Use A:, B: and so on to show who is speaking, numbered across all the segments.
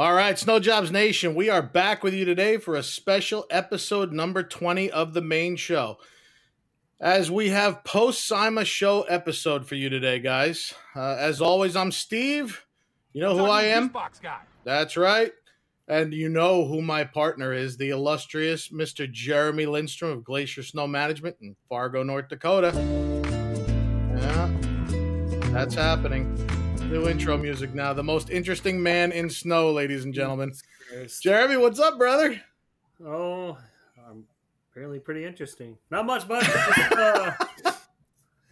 A: All right, Snow Jobs Nation, we are back with you today for a special episode number 20 of the main show. As we have post SIMA show episode for you today, guys. Uh, as always, I'm Steve. You know who I am?
B: Box guy.
A: That's right. And you know who my partner is, the illustrious Mr. Jeremy Lindstrom of Glacier Snow Management in Fargo, North Dakota. Yeah, that's happening. New intro music now. The most interesting man in snow, ladies and gentlemen. Jeremy, what's up, brother?
C: Oh, I'm apparently pretty interesting. Not much, but just, uh,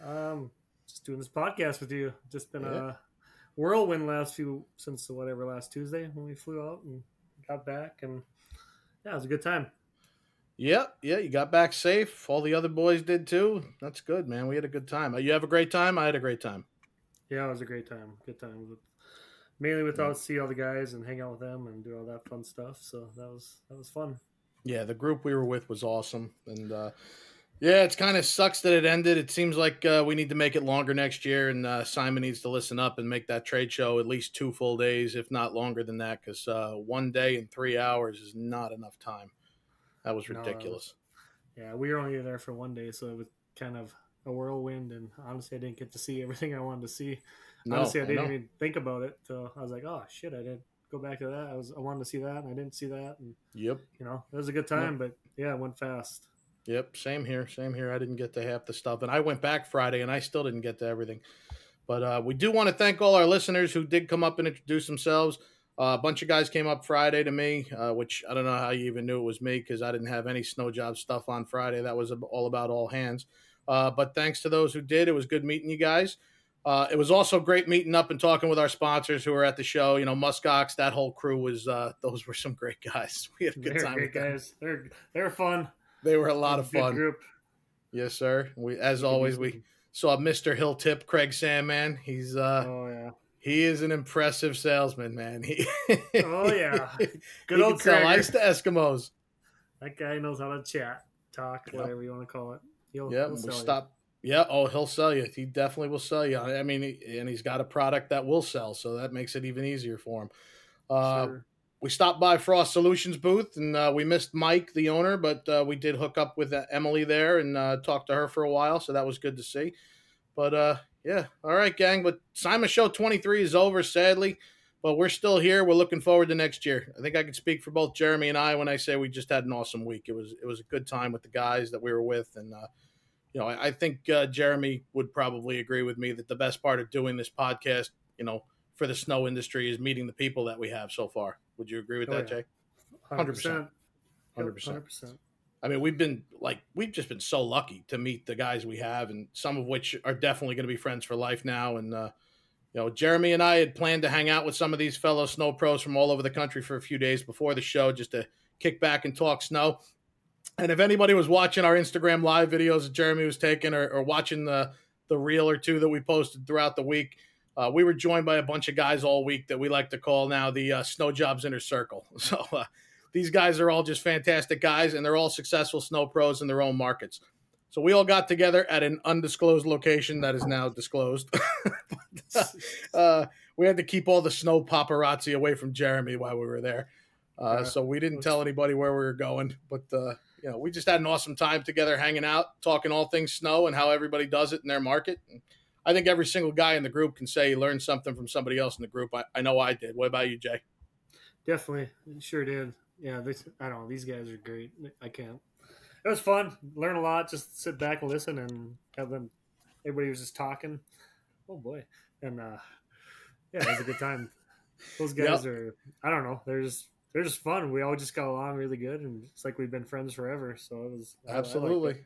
C: um, just doing this podcast with you. Just been
A: Yeah.
C: a whirlwind last few since whatever last Tuesday when we flew out and got back, and yeah, it was a good time.
A: Yep, yeah, you got back safe. All the other boys did too. That's good, man. We had a good time. Uh, You have a great time. I had a great time.
C: Yeah, it was a great time. Good time. Mainly with out to see all the guys and hang out with them and do all that fun stuff. So that was that was fun.
A: Yeah, the group we were with was awesome, and uh, yeah, it's kind of sucks that it ended. It seems like uh, we need to make it longer next year, and uh, SIMA needs to listen up and make that trade show at least two full days, if not longer than that, because uh, one day and three hours is not enough time. That was
C: No, that was-
A: ridiculous.
C: Yeah, we were only there for one day, so it was kind of a whirlwind. And honestly, I didn't get to see everything I wanted to see.
A: No,
C: honestly, I
A: I
C: didn't
A: know.
C: even think about it. So I was like, oh shit, I didn't go back to that. I was I wanted to see that, and I didn't see that, and
A: Yep,
C: you know, it was a good time. But yeah, it went fast.
A: yep. Same here. Same here. I didn't get to half the stuff, and I went back Friday, and I still didn't get to everything. But uh, we do want to thank all our listeners who did come up and introduce themselves. Uh, a bunch of guys came up Friday to me, uh, which I don't know how you even knew it was me because I didn't have any snow job stuff on Friday. That was all about all hands. Uh, but thanks to those who did, it was good meeting you guys. Uh, it was also great meeting up and talking with our sponsors who were at the show. You know, Muskox, that whole crew was; uh, those were some great guys. We had a good
C: They're
A: time.
C: great
A: with them.
C: guys. They're they're fun.
A: They were a lot of
C: Good
A: fun.
C: Group.
A: Yes, sir. We, as always, we saw Mr. Hilltip, Craig Sandman. He's uh,
C: Oh yeah.
A: he is an impressive salesman, man. He,
C: Oh yeah. Good old
A: sell ice to Eskimos.
C: That guy knows how to chat, talk,
A: Yep.
C: whatever you want to call it. He'll,
A: Yeah,
C: he'll
A: we
C: sell you.
A: stop. Yeah, oh, he'll sell you. He definitely will sell you. I mean, he- and he's got a product that will sell, so that makes it even easier for him. Uh,
C: Sure.
A: we stopped by Frost Solutions booth and uh, we missed Mike, the owner, but uh, we did hook up with uh, Emily there and uh, talk to her for a while, so that was good to see. But uh, yeah, all right, gang. But SIMA Show 23 is over, sadly, but we're still here. We're looking forward to next year. I think I can speak for both Jeremy and I when I say we just had an awesome week. It was it was a good time with the guys that we were with, and uh, you know, I, I think uh, Jeremy would probably agree with me that the best part of doing this podcast, you know, for the snow industry is meeting the people that we have so far. Would you agree with
C: Oh,
A: that,
C: yeah.
A: Jay?
C: 100%.
A: 100%.
C: 100%.
A: I mean, we've been like we've just been so lucky to meet the guys we have, and some of which are definitely going to be friends for life now. And uh, you know, Jeremy and I had planned to hang out with some of these fellow snow pros from all over the country for a few days before the show, just to kick back and talk snow. And if anybody was watching our Instagram live videos that Jeremy was taking, or, or watching the the reel or two that we posted throughout the week, uh, we were joined by a bunch of guys all week that we like to call now the uh, Snow Jobs Inner Circle. So. Uh, these guys are all just fantastic guys and they're all successful snow pros in their own markets so we all got together at an undisclosed location that is now disclosed But, uh, we had to keep all the snow paparazzi away from jeremy while we were there uh, so we didn't tell anybody where we were going but uh, you know we just had an awesome time together hanging out talking all things snow and how everybody does it in their market and i think every single guy in the group can say he learned something from somebody else in the group i, I know i did what about you jay
C: Definitely. Sure did. Yeah, this, I don't know. These guys are great. I can't. It was fun. Learn a lot. Just sit back and listen and have them. Everybody was just talking. Oh, boy. And, uh, yeah, it was a good time. Those guys are, I don't know. They're just, they're just fun. We all just got along really good. And it's like we've been friends forever. So it was I- I
A: Absolutely.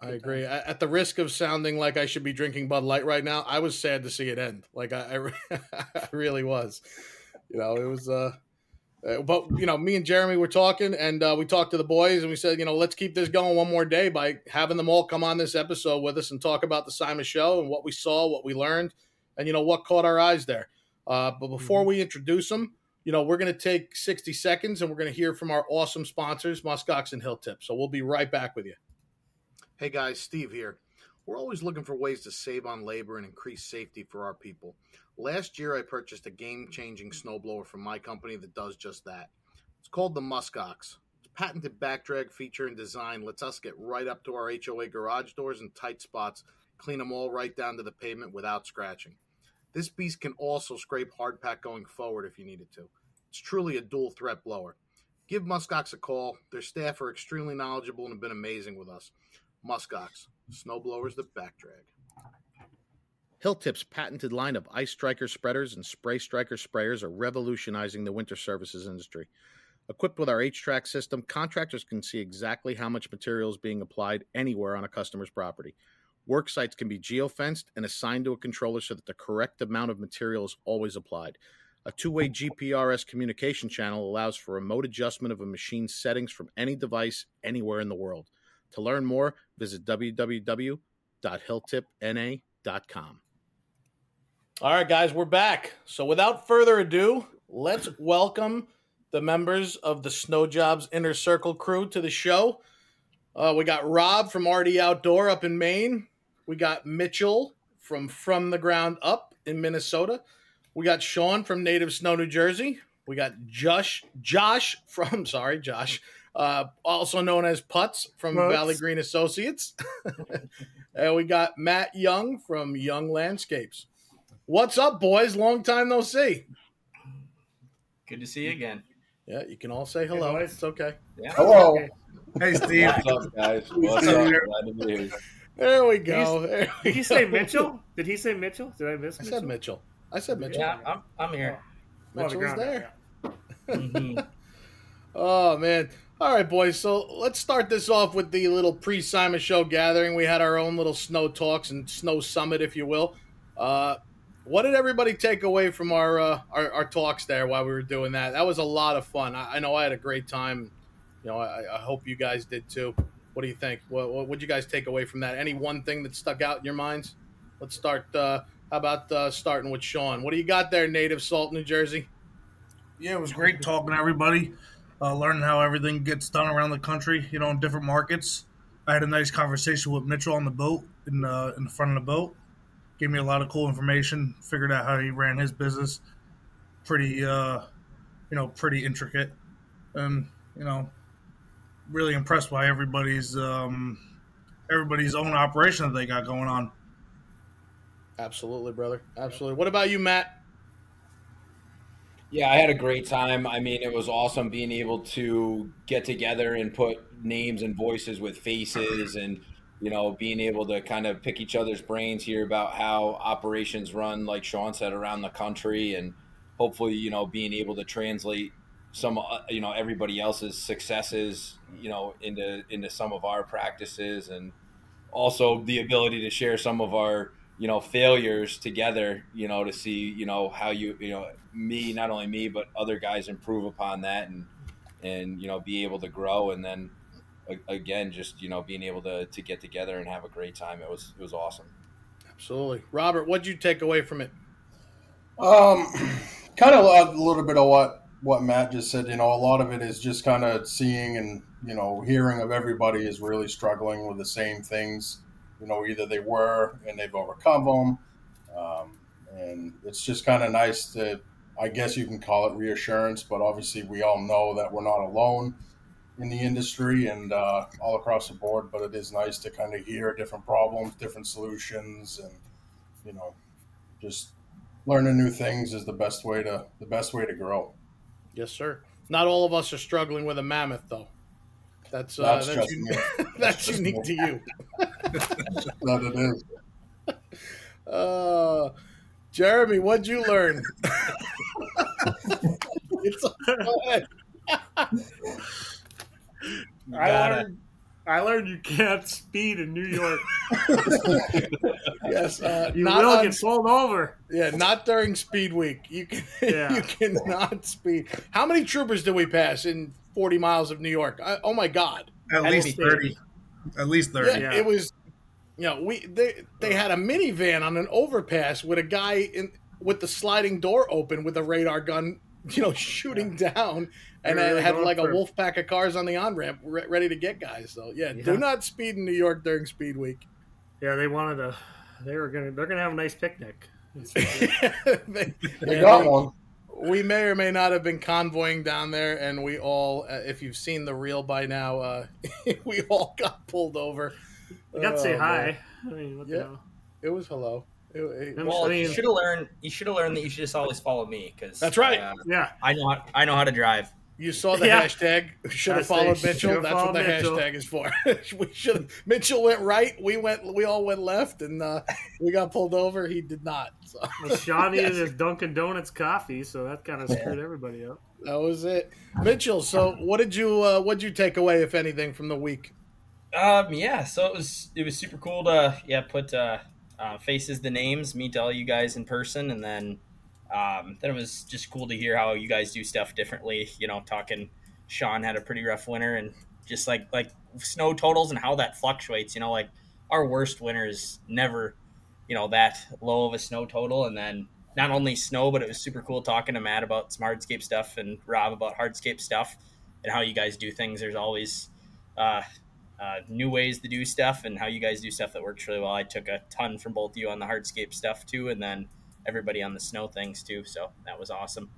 A: I agree. A- At the risk of sounding like I should be drinking Bud Light right now, I was sad to see it end. Like I, I, I really was. You know, it was. Uh, uh, but you know, me and Jeremy were talking, and uh, we talked to the boys, and we said, you know, let's keep this going one more day by having them all come on this episode with us and talk about the SIMA Show and what we saw, what we learned, and you know what caught our eyes there. Uh, but before
C: Mhm.
A: we introduce them, you know, we're going to take sixty seconds, and we're going to hear from our awesome sponsors, Muskox and Hilltip. So we'll be right back with you. Hey guys, Steve here.
B: We're always looking for ways to save on labor and increase safety for our people. Last year, I purchased a game changing snowblower from my company that does just that. It's called the Muskox. Its patented backdrag feature and design lets us get right up to our HOA garage doors and tight spots, clean them all right down to the pavement without scratching. This beast can also scrape hard pack going forward if you need it to. It's truly a dual threat blower. Give Muskox a call. Their staff are extremely knowledgeable and have been amazing with us. Muskox, snowblowers that backdrag. Hilltip's patented line of ice striker spreaders and spray striker sprayers are revolutionizing the winter services industry. Equipped with our H-Track system, contractors can see exactly how much material is being applied anywhere on a customer's property. Work sites can be geofenced and assigned to a controller so that the correct amount of material is always applied. A two way GPRS communication channel allows for remote adjustment of a machine's settings from any device anywhere in the world. To learn more, visit www.hilltipna.com.
A: All right, guys, we're back. So without further ado, let's welcome the members of the Snow Jobs Inner Circle crew to the show. Uh, we got Rob from RD Outdoor up in Maine. We got Mitchell from From the Ground Up in Minnesota. We got Sean from Native Snow, New Jersey. We got Josh, Josh from sorry, Josh, uh, also known as Putz from
C: Putz.
A: Valley Green Associates. and we got Matt Young from Young Landscapes. What's up, boys? Long time no see.
D: Good to see you again.
A: Yeah, you can all say hello.
C: boys.
A: it's okay.
D: Yeah.
E: Hello. Hey, Steve.
D: What's up, guys? What's up? Glad to be here.
A: There we go. There we
C: Did he
A: go.
C: say Mitchell? Did he say Mitchell? Did I miss
A: I
C: Mitchell?
A: said Mitchell. I said Mitchell.
D: Yeah, I'm, I'm here.
C: Oh, the
A: Mitchell there.
C: yeah.
D: Mhm.
A: Oh man. All right, boys. So let's start this off with the little pre-SIMA show gathering. We had our own little snow talks and snow summit, if you will. Uh, what did everybody take away from our, uh, our our talks there while we were doing that? That was a lot of fun. I, I know I had a great time. You know, I, I hope you guys did too. What do you think? What what would you guys take away from that? Any one thing that stuck out in your minds? Let's start. Uh, how about uh, starting with Sean? What do you got there, native Salt, New Jersey?
E: Yeah, it was great talking to everybody, uh, learning how everything gets done around the country, you know, in different markets. I had a nice conversation with Mitchell on the boat, in, uh, in the front of the boat. Gave me a lot of cool information, figured out how he ran his business. Pretty, uh, you know, pretty intricate. And, you know, really impressed by everybody's um, everybody's own operation that they got going on.
A: Absolutely, brother. Absolutely. What about you, Matt?
D: Yeah, I had a great time. I mean, it was awesome being able to get together and put names and voices with faces and, you know, being able to kind of pick each other's brains here about how operations run, like Sean said, around the country and hopefully, you know, being able to translate some, uh, you know, everybody else's successes, you know, into, into some of our practices and also the ability to share some of our, you know failures together you know to see you know how you you know me not only me but other guys improve upon that and and you know be able to grow and then again just you know being able to to get together and have a great time it was it was awesome
A: Absolutely. Robert, what'd you take away from it?
F: Um, kind of a little bit of what what Matt just said. You know, a lot of it is just kind of seeing and you know hearing of everybody is really struggling with the same things. You know, either they were and they've overcome them, um, and it's just kind of nice to, I guess you can call it reassurance. But obviously, we all know that we're not alone in the industry and uh, all across the board. But it is nice to kind of hear different problems, different solutions, and you know, just learning new things is the best way to the best way to grow.
A: Yes, sir. Not all of us are struggling with a mammoth, though. That's uh,
F: That's
A: that's,
F: just
A: un-
F: me.
A: that's unique to you.
F: That it is.
A: Uh, Jeremy, what'd you learn? it's go ahead.
C: I learned. I learned you can't speed in New York.
A: yes, uh,
C: You
A: not
C: will
A: on,
C: get pulled over.
A: yeah, not during Speed Week. You can
C: Yeah.
A: you cannot speed. How many troopers did we pass in 40 miles of New York? I, oh my God!
E: At
C: At
E: least
C: least
E: thirty. At least thirty.
A: Yeah,
C: Yeah.
A: it was. You know, we they they had a minivan on an overpass with a guy in with the sliding door open with a radar gun, you know, shooting down, and
C: They really
A: had like a
C: for it.
A: wolf pack of cars on the on ramp re- ready to get guys. So yeah, do not speed in New York during Speed Week.
C: Yeah, they wanted to. They were gonna. They're gonna have a nice picnic.
A: they,
F: They got one.
A: we may or may not have been convoying down there, and we all, uh, if you've seen the reel by now, uh, we all got pulled over.
C: You got to say
A: Oh,
C: hi.
A: man.
C: I mean, what
A: Yeah.
C: hell?
A: It was hello. It- it-
G: Well,
C: I mean-
G: you should have learned. You should have learned that you should just always follow me because
A: That's right.
G: Uh,
C: Yeah,
G: I know. How, I know how to drive.
A: You saw the
C: Yeah.
A: hashtag. Should have followed
C: should've
A: Mitchell. That's what the
C: Mitchell.
A: hashtag is for. we should. Mitchell went right. We went. We all went left, and uh, we got pulled over. He did not. So
C: well, Sean needed his Dunkin' Donuts coffee, so that kind of screwed everybody up.
A: that was it. Mitchell. So what did you? Uh, what did you take away, if anything, from the week?
G: Um, yeah, so it was it was super cool to yeah put uh, uh, faces to names, meet all you guys in person, and then um, then it was just cool to hear how you guys do stuff differently. You know, talking Sean had a pretty rough winter, and just like like snow totals and how that fluctuates. You know, like our worst winter is never you know that low of a snow total, and then not only snow, but it was super cool talking to Matt about some hardscape stuff and Rob about hardscape stuff and how you guys do things. There's always uh, uh, new ways to do stuff and how you guys do stuff that works really well. I took a ton from both of you on the hardscape stuff too, and then everybody on the snow things too. So that was awesome.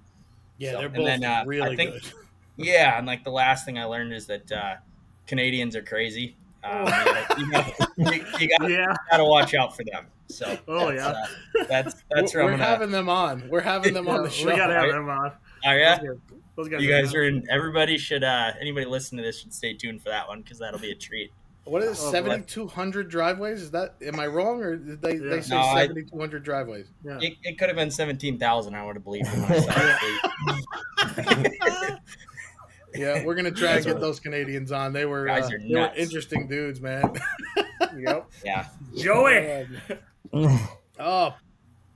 A: Yeah,
G: So,
A: they're
G: and
A: both
G: then, uh,
A: really
G: I think-
A: good.
G: Yeah, and like the last thing I learned is that uh, Canadians are crazy. Um, you, gotta, you, gotta, you, you gotta,
C: Yeah.
G: gotta watch out for them. So
C: Oh,
G: that's,
C: yeah.
G: uh, that's that's
A: we're
G: where I'm
A: we're having them on. We're having them on the show.
C: we gotta have
G: right?
C: them on.
G: Oh yeah,
C: Those guys- those guys
G: you
C: are
G: guys are in. Everybody should. uh Anybody listening to this should stay tuned for that one because that'll be a treat.
A: What is
C: Oh, boy.
A: seventy two hundred driveways? Is that am I wrong or did they
C: Yeah.
A: they say
G: No,
A: seventy two hundred driveways?
C: Yeah.
G: It, it could have been seventeen thousand. I would have believed.
A: Yeah, we're gonna try and get those Canadians on. They were
G: Guys
A: uh, they were interesting dudes, man.
C: Yep.
G: yeah.
C: Joey.
A: oh,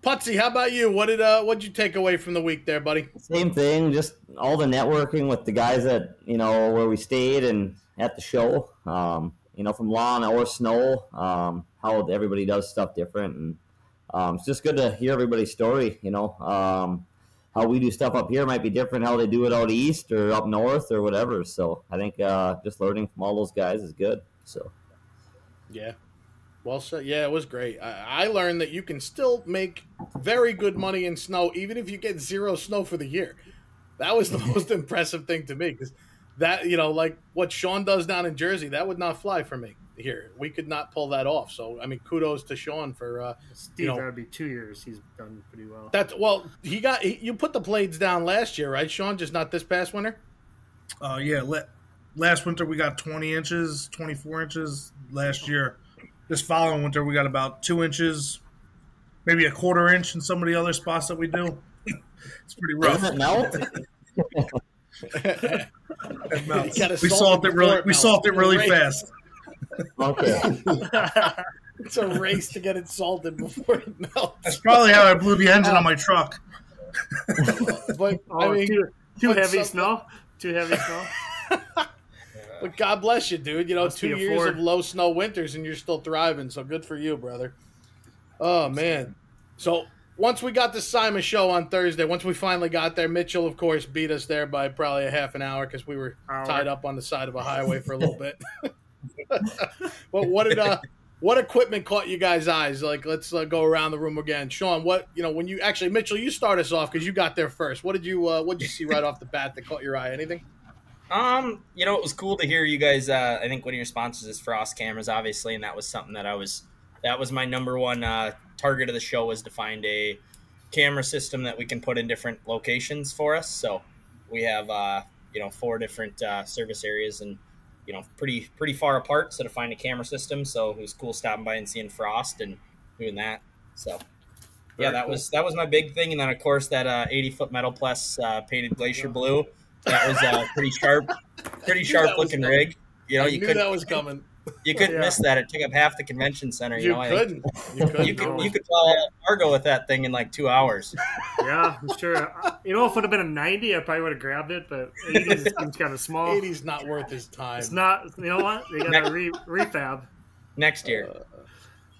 A: Putsy, how about you? What did uh what did you take away from the week there, buddy?
H: Same thing, just all the networking with the guys that you know where we stayed and at the show. Um, you know, from lawn or snow, um, how everybody does stuff different, and um, it's just good to hear everybody's story. You know, um, how we do stuff up here might be different how they do it out east or up north or whatever. So I think uh, just learning from all those guys is good. So
A: Yeah. Well. Yeah, it was great. I, I learned that you can still make very good money in snow, even if you get zero snow for the year. That was the most impressive thing to me because that, you know, like what Sean does down in Jersey, that would not fly for me here. We could not pull that off. So, I mean, kudos to Sean for uh,
C: Steve,
A: know-
C: that would be two years. He's done pretty well.
A: That's Well, he got he, you put the blades down last year, right, Sean? Just not this past winter.
E: Uh, yeah, la- last winter we got 20 inches, 24 inches. Last year, this following winter we got about two inches, maybe a quarter inch in some of the other spots that we do. it's pretty rough.
H: doesn't it melt?
E: It melts.
A: You gotta
E: We
A: salt
E: salt
A: it
E: it really, we
A: melts.
E: salt it really fast.
H: okay.
A: It's a race to get it salted before it melts.
E: That's probably how I blew the engine on my truck.
A: But
C: oh,
A: I mean,
C: too, too heavy
A: some-
C: snow. Too heavy snow.
A: But God bless you, dude. You know,
C: Must
A: two years
C: Ford.
A: of low snow winters and you're still thriving. So good for you, brother. Oh man. So once we got the SIMA show on Thursday, once we finally got there, Mitchell, of course, beat us there by probably a half an hour because we were
C: Hour.
A: tied up on the side of a highway for a little bit. but what did uh, what equipment caught you guys' eyes? Like, let's uh, go around the room again. Sean, what you know when you actually Mitchell, you start us off because you got there first. What did you uh, what did you see right off the bat that caught your eye? Anything?
G: Um, you know, it was cool to hear you guys. Uh, I think one of your sponsors is Frost Cameras, obviously, and that was something that I was. That was my number one uh, target of the show was to find a camera system that we can put in different locations for us. So we have, uh, you know, four different uh, service areas and you know, pretty pretty far apart. So to find a camera system, so it was cool stopping by and seeing Frost and doing that. So. Yeah, that
A: cool.
G: was that was my big thing, and then of course that uh, 80 foot Metal-Pless uh, painted glacier blue. That was a pretty sharp, pretty sharp looking rig. You know,
A: I
G: you
A: knew that was coming.
G: You couldn't
C: Yeah.
G: miss that. It took up half the convention center. You,
A: You,
G: know, I
A: couldn't. You couldn't.
G: you could
C: No.
G: you could fly Argo with that thing in like two hours.
C: Yeah, I'm sure. You know, if it would have been a 90, I probably would have grabbed it, but 80 seems kind of small.
A: 80's not worth his time.
C: It's not. You know what? They got to re- refab.
G: Next year, uh,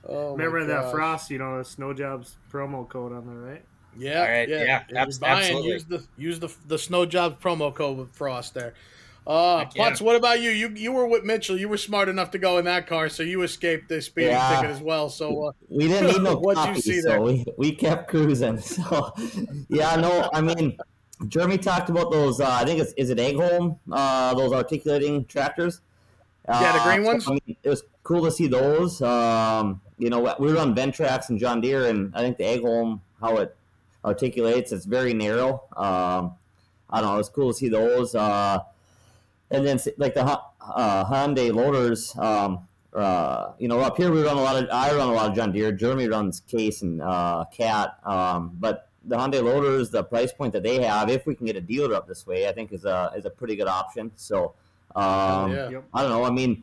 A: Oh, my
C: Remember that. Frost? You know, the Snow Jobs promo code on there, right?
A: Yeah,
G: All right,
A: yeah,
G: yeah,
A: If you're
G: abs-
A: buying,
G: absolutely.
A: Use the use the the snow jobs promo code with Frost there. Uh,
G: Heck yeah.
A: Putz, what about you? You you were with Mitchell. You were smart enough to go in that car, so you escaped the speeding
H: Yeah.
A: ticket as well. So uh,
H: we didn't need no
A: What'd you
H: coffee,
A: see there?
H: so we, we kept cruising. So yeah, no, I mean, Jeremy talked about those. Uh, I think it's is it Egholm, uh, those articulating tractors.
A: Yeah, the green
H: so,
A: ones?
H: I mean, it was cool to see those. Um, you know, we were on Ventracs and John Deere, and I think the Egholm, how it articulates, it's very narrow. Um, I don't know. It's cool to see those. And then like the Hon- uh, Hyundai loaders. Um, uh, you know, up here we run a lot of. I run a lot of John Deere. Jeremy runs Case and uh, Cat. Um, but the Hyundai loaders, the price point that they have, if we can get a dealer up this way, I think is a is a pretty good option. So, um,
A: yeah.
C: Yep.
H: I don't know. I mean,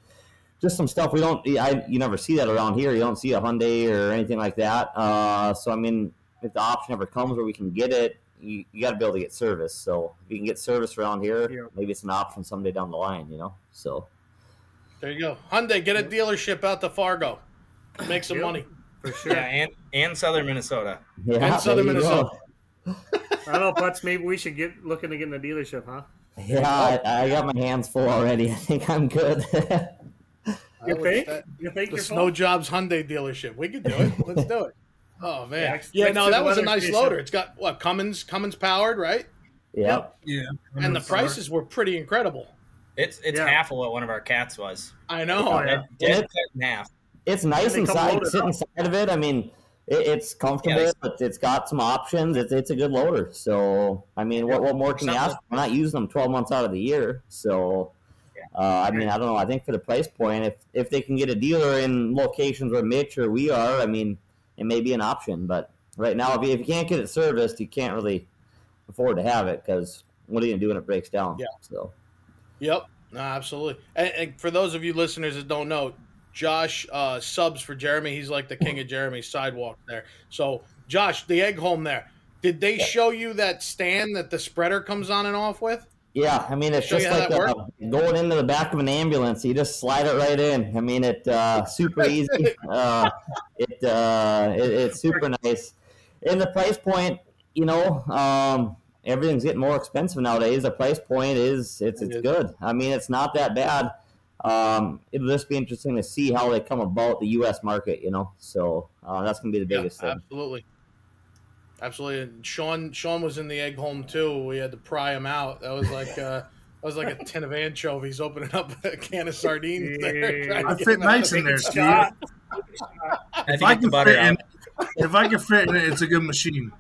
H: just some stuff we don't. I you never see that around here. You don't see a Hyundai or anything like that. Uh, so I mean, if the option ever comes where we can get it, you, you got to be able to get service. So if you can get service around here,
C: Yeah.
H: maybe it's an option someday down the line. You know. So
A: there you go. Hyundai, get a dealership out to Fargo. Make some
C: Yep.
A: money.
C: for sure.
G: Yeah, and and Southern Minnesota.
H: yeah,
A: And Southern
H: there you go.
A: Minnesota.
C: I don't know, Putz. Maybe we should get looking to get in the dealership, huh?
H: Yeah, I, I got my hands full already. I think I'm good.
C: You think?
A: that-
C: You think
A: the
C: you're
A: Snow Jobs Hyundai dealership. We could do it. Let's do it. Oh man,
C: Yeah,
A: yeah.
C: next- next
A: no, that was a nice
C: station.
A: loader. It's got what Cummins Cummins powered, right?
H: yeah.
E: Yeah.
A: And the prices were pretty incredible.
G: It's it's
C: Yeah.
G: half of what one of our cats was.
A: I know.
C: Oh, yeah.
G: Dead, dead
H: it-
G: cut half.
H: It's nice
C: they
H: inside. Sit inside of it. I mean, it, it's comfortable,
G: Yeah,
H: but it's got some options. It's it's a good loader. So I mean, what, what more can you
G: Something-
H: ask? We're not using them 12 months out of the year. So uh, I mean, I don't know. I think for the price point, if if they can get a dealer in locations where Mitch or we are, I mean, it may be an option. But right now, if you, if you can't get it serviced, you can't really afford to have it because what are you gonna do when it breaks down?
A: Yeah.
H: So
A: Yep. No, absolutely. And, and for those of you listeners that don't know, Josh uh, subs for Jeremy. He's like the king of Jeremy's sidewalk there. So, Josh, the Egholm there. Did they show you that stand that the spreader comes on and off with?
H: Yeah, I mean it's
A: Show
H: just like uh, going into the back of an ambulance. You just slide it right in. I mean it uh, super easy. Uh, it, uh, it it's super nice. And the price point, you know, um, everything's getting more expensive nowadays. The price point is it's it's good. I mean it's not that bad. Um, it'll just be interesting to see how they come about the U.S. market. You know, so uh, that's gonna be the biggest
A: yeah,
H: thing.
A: absolutely. Absolutely. And Sean Sean was in the Egholm too. We had to pry him out. That was like uh that was like a tin of anchovies opening up a can of sardines there.
C: Yeah.
E: I fit nice in there, Steve.
G: I
E: If I
G: get the
E: can fit in, if I can fit in it, it's a good machine.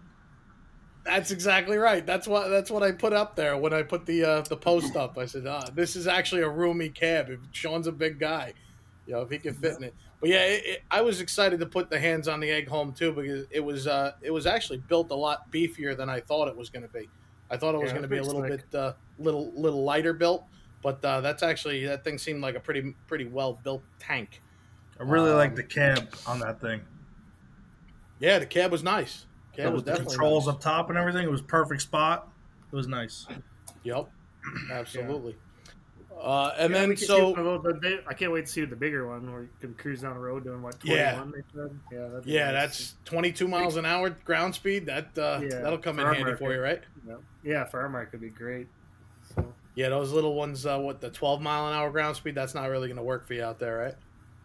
A: That's exactly right. That's what that's what I put up there when I put the uh, the post up. I said, ah, "This is actually a roomy cab. If Sean's a big guy, you know, if he can fit in it." But yeah, it, it, I was excited to put the hands on the Egholm too because it was uh, it was actually built a lot beefier than I thought it was going to be. I thought it was
C: Yeah,
A: going to be a little bit uh, little little lighter built, but uh, that's actually that thing seemed like a pretty pretty well built tank.
E: I really
A: Um,
E: like the cab on that thing.
A: Yeah, the cab was nice. Cab was
E: the
A: definitely
E: controls
A: nice.
E: up top and everything. It was perfect spot. It was nice.
A: Yep, absolutely. Uh, and
C: Yeah,
A: then so
C: one of those- the I can't wait to see the bigger one where you can cruise down the road doing what
A: Yeah.
C: 21 they said. Yeah, that'd be
A: Yeah,
C: nice.
A: that's 22 miles an hour ground speed. That uh,
C: Yeah,
A: that'll come in
C: for our
A: handy for you, right?
C: yeah, yeah for our market would be great. So,
A: Yeah, those little ones, uh, what the 12 mile an hour ground speed, that's not really going to work for you out there, right?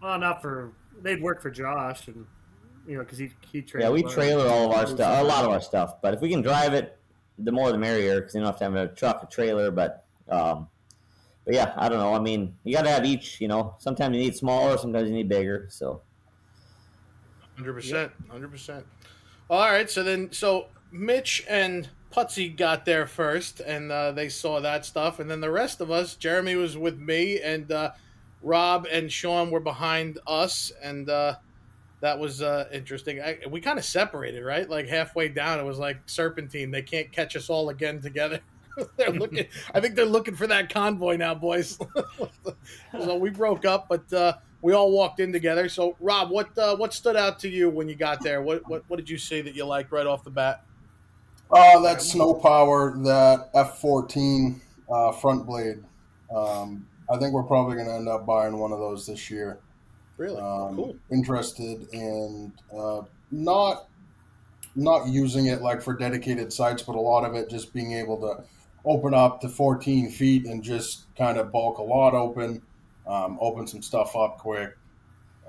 C: well, not for they'd work for Josh and you know because he he trails.
H: Yeah, we trailer all of our stuff, a lot of our stuff. But if we can drive it, the more the merrier, because you don't have to have a truck, a trailer. But, um, but yeah, I don't know. I mean, you got to have each. You know, sometimes you need smaller, sometimes you need bigger. So
A: 100%. 100%. All right, so then, so Mitch and Putsy got there first, and uh, they saw that stuff. And then the rest of us, Jeremy was with me, and uh, Rob and Sean were behind us. And uh, that was uh, interesting. I, we kind of separated, right? Like halfway down, it was like serpentine. They can't catch us all again together. they're looking. I think they're looking for that convoy now, boys. so we broke up, but uh, we all walked in together. So, Rob, what uh, what stood out to you when you got there? What what, what did you see that you liked right off the bat?
F: Uh, that snow power, that F fourteen uh, front blade. Um, I think we're probably going to end up buying one of those this year.
A: Really
F: Um,
A: cool.
F: Interested in uh, not not using it like for dedicated sites, but a lot of it just being able to open up to 14 feet and just kind of bulk a lot open, um, open some stuff up quick.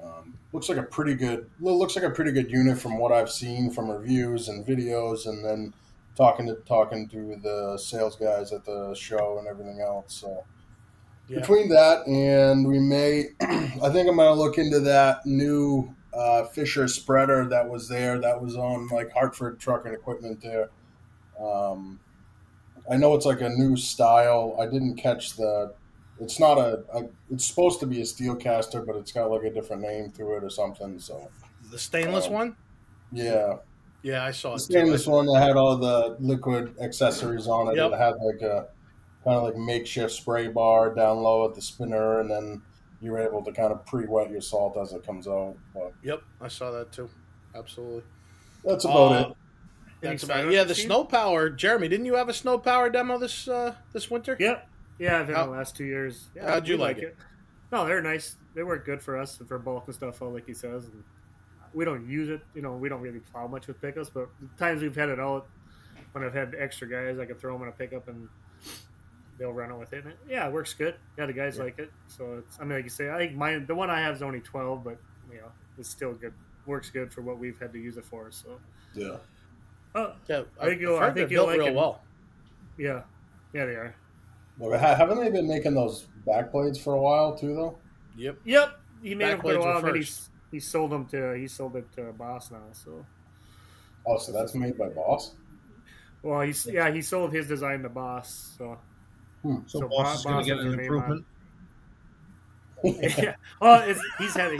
F: Um, looks like a pretty good looks like a pretty good unit from what I've seen from reviews and videos, and then talking to talking to the sales guys at the show and everything else. So
A: Yeah.
F: between that and we may, I think I'm gonna look into that new uh, Fisher spreader that was there that was on like Hartford Truck and Equipment there. Um, I know it's like a new style. I didn't catch the. It's not a, a. It's supposed to be a steel caster, but it's got like a different name to it or something. So
A: The stainless
F: Um,
A: one?
F: yeah,
A: Yeah, I saw
F: the stainless one that had all the liquid accessories on it.
A: Yep.
F: It had like a kind of like makeshift spray bar down low at the spinner, and then you were able to kind of pre-wet your salt as it comes out. But
A: Yep, I saw that too. Absolutely.
F: that's about
A: Uh,
F: it.
A: That's about
C: sign
A: yeah. The
C: Steve?
A: snow power, Jeremy. Didn't you have a snow power demo this uh, this winter?
C: Yep. Yeah, I've had
A: How-
C: the last two years. Yeah,
A: how'd you
C: we
A: like it?
C: No, they're nice. They work good for us and for bulk and stuff, all like he says. And we don't use it. You know, we don't really plow much with pickups, but the times we've had it out, when I've had extra guys, I can throw them in a pickup and they'll run it with it. And yeah, it works good. Yeah, the guys like it. So it's, I mean, like you say, I think mine, the one I have is only 12, but, you know, it's still good. Works good for what we've had to use it for. So,
F: Yeah.
C: Oh,
A: Yeah,
C: I think you'll-
A: I've
C: I
A: heard
C: think you'll
A: built
C: like
A: real
C: it.
A: well.
C: yeah. Yeah, they are.
F: Well, haven't they been making those back blades for a while too, though?
A: Yep.
C: Yep, he made
A: Back
C: them for a while, but then he he sold them to he sold it to Boss now. So,
F: Oh, so that's made by Boss.
C: well, he's yeah he sold his design to Boss. So,
F: Hmm.
E: So,
C: So
E: boss is going to get an
C: the name
E: improvement.
C: yeah. well, it's, he's had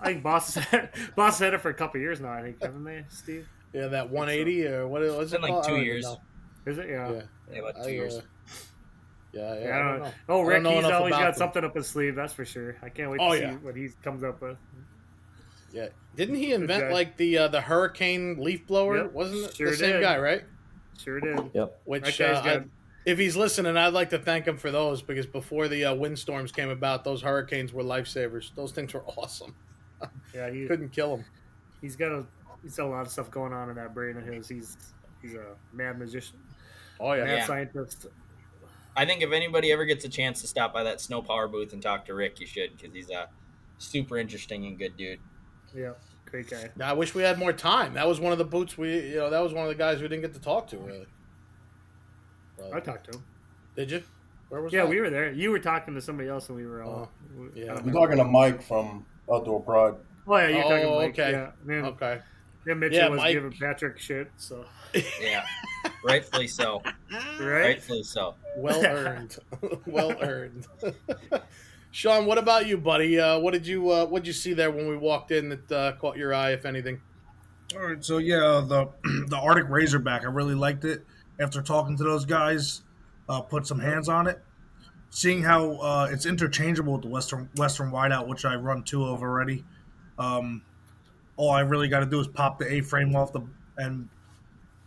C: I think Boss has had, Boss had it for a couple years now. I think haven't they, Steve?
A: Yeah, that 180 or what was
G: It's
A: it
G: been like
A: called?
G: Two years.
A: know.
C: Is it? Yeah.
A: Yeah.
G: Yeah, about two
A: I,
G: years.
A: uh, yeah, yeah,
C: Yeah,
A: I don't know.
C: Oh,
A: I
C: Rick,
A: don't know
C: he's always got
A: them.
C: something up his sleeve. That's for sure. I can't wait
A: Oh,
C: to see what he comes up with.
A: Yeah, didn't he invent
C: guy.
A: like the uh, the hurricane leaf blower?
C: Yep,
A: Wasn't it
C: sure
A: the same
C: did.
A: guy, right?
C: Sure did. Yep. Which
A: uh,
C: got-
A: I- if he's listening, I'd like to thank him for those because before the uh, windstorms came about, those hurricanes were lifesavers. Those things were awesome.
C: Yeah, he,
A: Couldn't kill them.
C: he's got a he's got a lot of stuff going on in that brain of his. He's he's a mad magician,
A: Oh yeah,
C: mad
G: Yeah.
C: scientist.
G: I think if anybody ever gets a chance to stop by that snow power booth and talk to Rick, you should because he's a super interesting and good dude.
C: Yeah, great guy.
A: Now, I wish we had more time. That was one of the boots we, you know, that was one of the guys we didn't get to talk to really. But-
C: I talked to him.
A: did you? Where was
C: Yeah,
A: that?
C: we were there. You were talking to somebody else, and we were all. Oh, we-
A: Oh, yeah.
C: I don't
F: You're talking to Mike from Outdoor Pride.
C: Oh yeah, you're talking.
A: Oh,
C: Mike.
A: okay.
C: Yeah, man.
A: Okay.
C: Yeah, Mitchell
A: Yeah,
C: was
A: Mike.
C: giving Patrick shit. So
G: Yeah, rightfully so.
C: right.
G: Rightfully so.
A: Well earned. well earned. Sean, what about you, buddy? Uh, what did you uh, what did you see there when we walked in that uh, caught your eye, if anything?
E: All right, so yeah, the the Arctic Razorback, I really liked it. After talking to those guys, uh, put some hands on it. Seeing how uh, it's interchangeable with the Western Western Wideout, which I run two of already. Um, all I really got to do is pop the A-frame off the and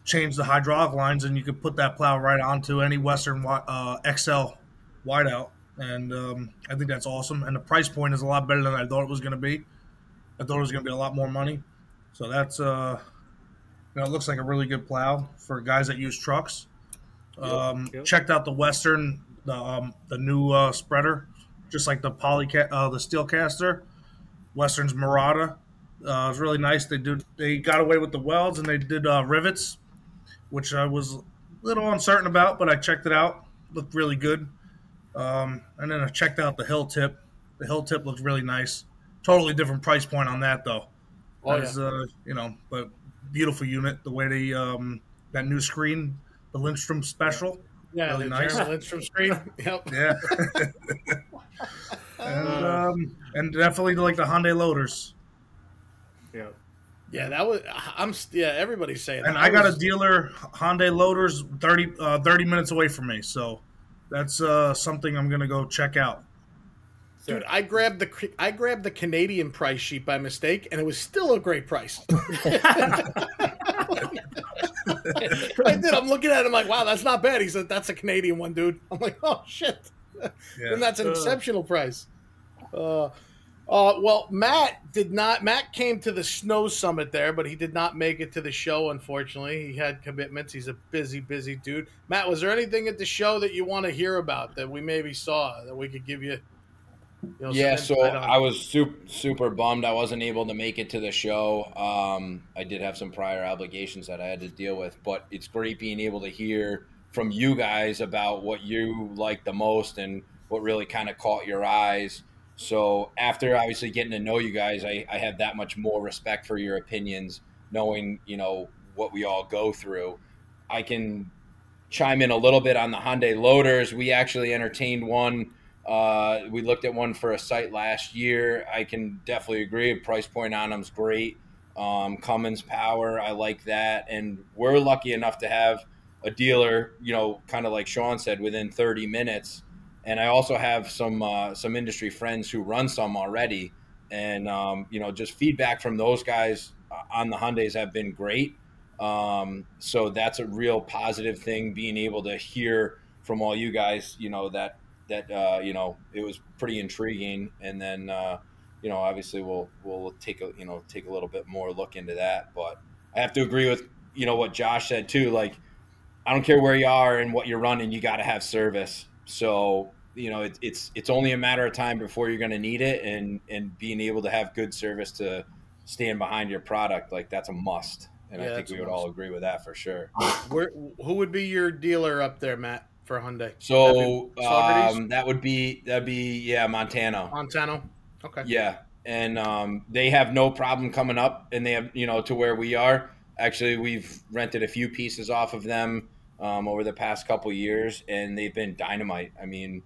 E: change the hydraulic lines, and you could put that plow right onto any Western uh, XL wideout. and um, I think that's awesome. And the price point is a lot better than I thought it was going to be. I thought it was going to be a lot more money. So that's uh, you know, it looks like a really good plow for guys that use trucks. Um,
C: Yep.
E: Checked out the Western, the um, the new uh, spreader, just like the poly uh, the Steelcaster. Western's Murata. Uh, it was really nice. They did they got away with the welds and they did uh, rivets, which I was a little uncertain about, but I checked it out. Looked really good. Um, and then I checked out the Hilltip. The Hilltip looks really nice. Totally different price point on that though.
A: Oh,
E: As, uh, you know, but beautiful unit. The way they um, that new screen, the Lindstrom special.
A: Yeah,
E: Really
A: the
E: nice.
A: Lindstrom screen. Yep.
E: Yeah. and um, and definitely like the Hyundai Loaders.
C: Yeah.
A: Yeah, that was. I'm. Yeah, everybody's saying. That.
E: And
A: that.
E: I got
A: was-
E: a dealer Hyundai Loaders 30, uh, 30 minutes away from me, so that's uh, something I'm gonna go check out.
A: Dude, I grabbed the I grabbed the Canadian price sheet by mistake, and it was still a great price. I did. I'm looking at him like, wow, that's not bad. He said, that's a Canadian one, dude. I'm like, oh shit.
E: Yeah.
A: And that's an
C: Uh.
A: exceptional price. Uh, Uh, well, Matt did not. Matt came to the snow summit there, but he did not make it to the show. Unfortunately, he had commitments. He's a busy, busy dude. Matt, was there anything at the show that you want to hear about that we maybe saw that we could give you?
D: you know, yeah, so I was super super bummed I wasn't able to make it to the show. Um, I did have some prior obligations that I had to deal with, but it's great being able to hear from you guys about what you like the most and what really kind of caught your eyes. So after obviously getting to know you guys, I, I have that much more respect for your opinions, knowing you know what we all go through. I can chime in a little bit on the Hyundai Loaders. We actually entertained one. Uh, we looked at one for a site last year. I can definitely agree. Price point on them's great. Um, Cummins power, I like that, and we're lucky enough to have a dealer, you know, kind of like Sean said, within 30 minutes and I also have some uh, some industry friends who run some already, and um, you know, just feedback from those guys uh, on the Hyundai's have been great. Um, so that's a real positive thing, being able to hear from all you guys. You know that that uh, you know it was pretty intriguing, and then uh, you know obviously we'll we'll take a you know take a little bit more look into that. But I have to agree with you know what Josh said too. Like I don't care where you are and what you're running, you got to have service. So you know it, it's it's only a matter of time before you're going to need it, and and being able to have good service to stand behind your product like that's a must. And yeah, I think we would must. all agree with that for sure.
A: Where who would be your dealer up there, Matt, for Hyundai?
D: So um, that would be that'd be yeah Montano.
A: Montano. Okay.
D: Yeah, and um, they have no problem coming up, and they have you know to where we are. Actually, we've rented a few pieces off of them um, over the past couple years, and they've been dynamite. I mean,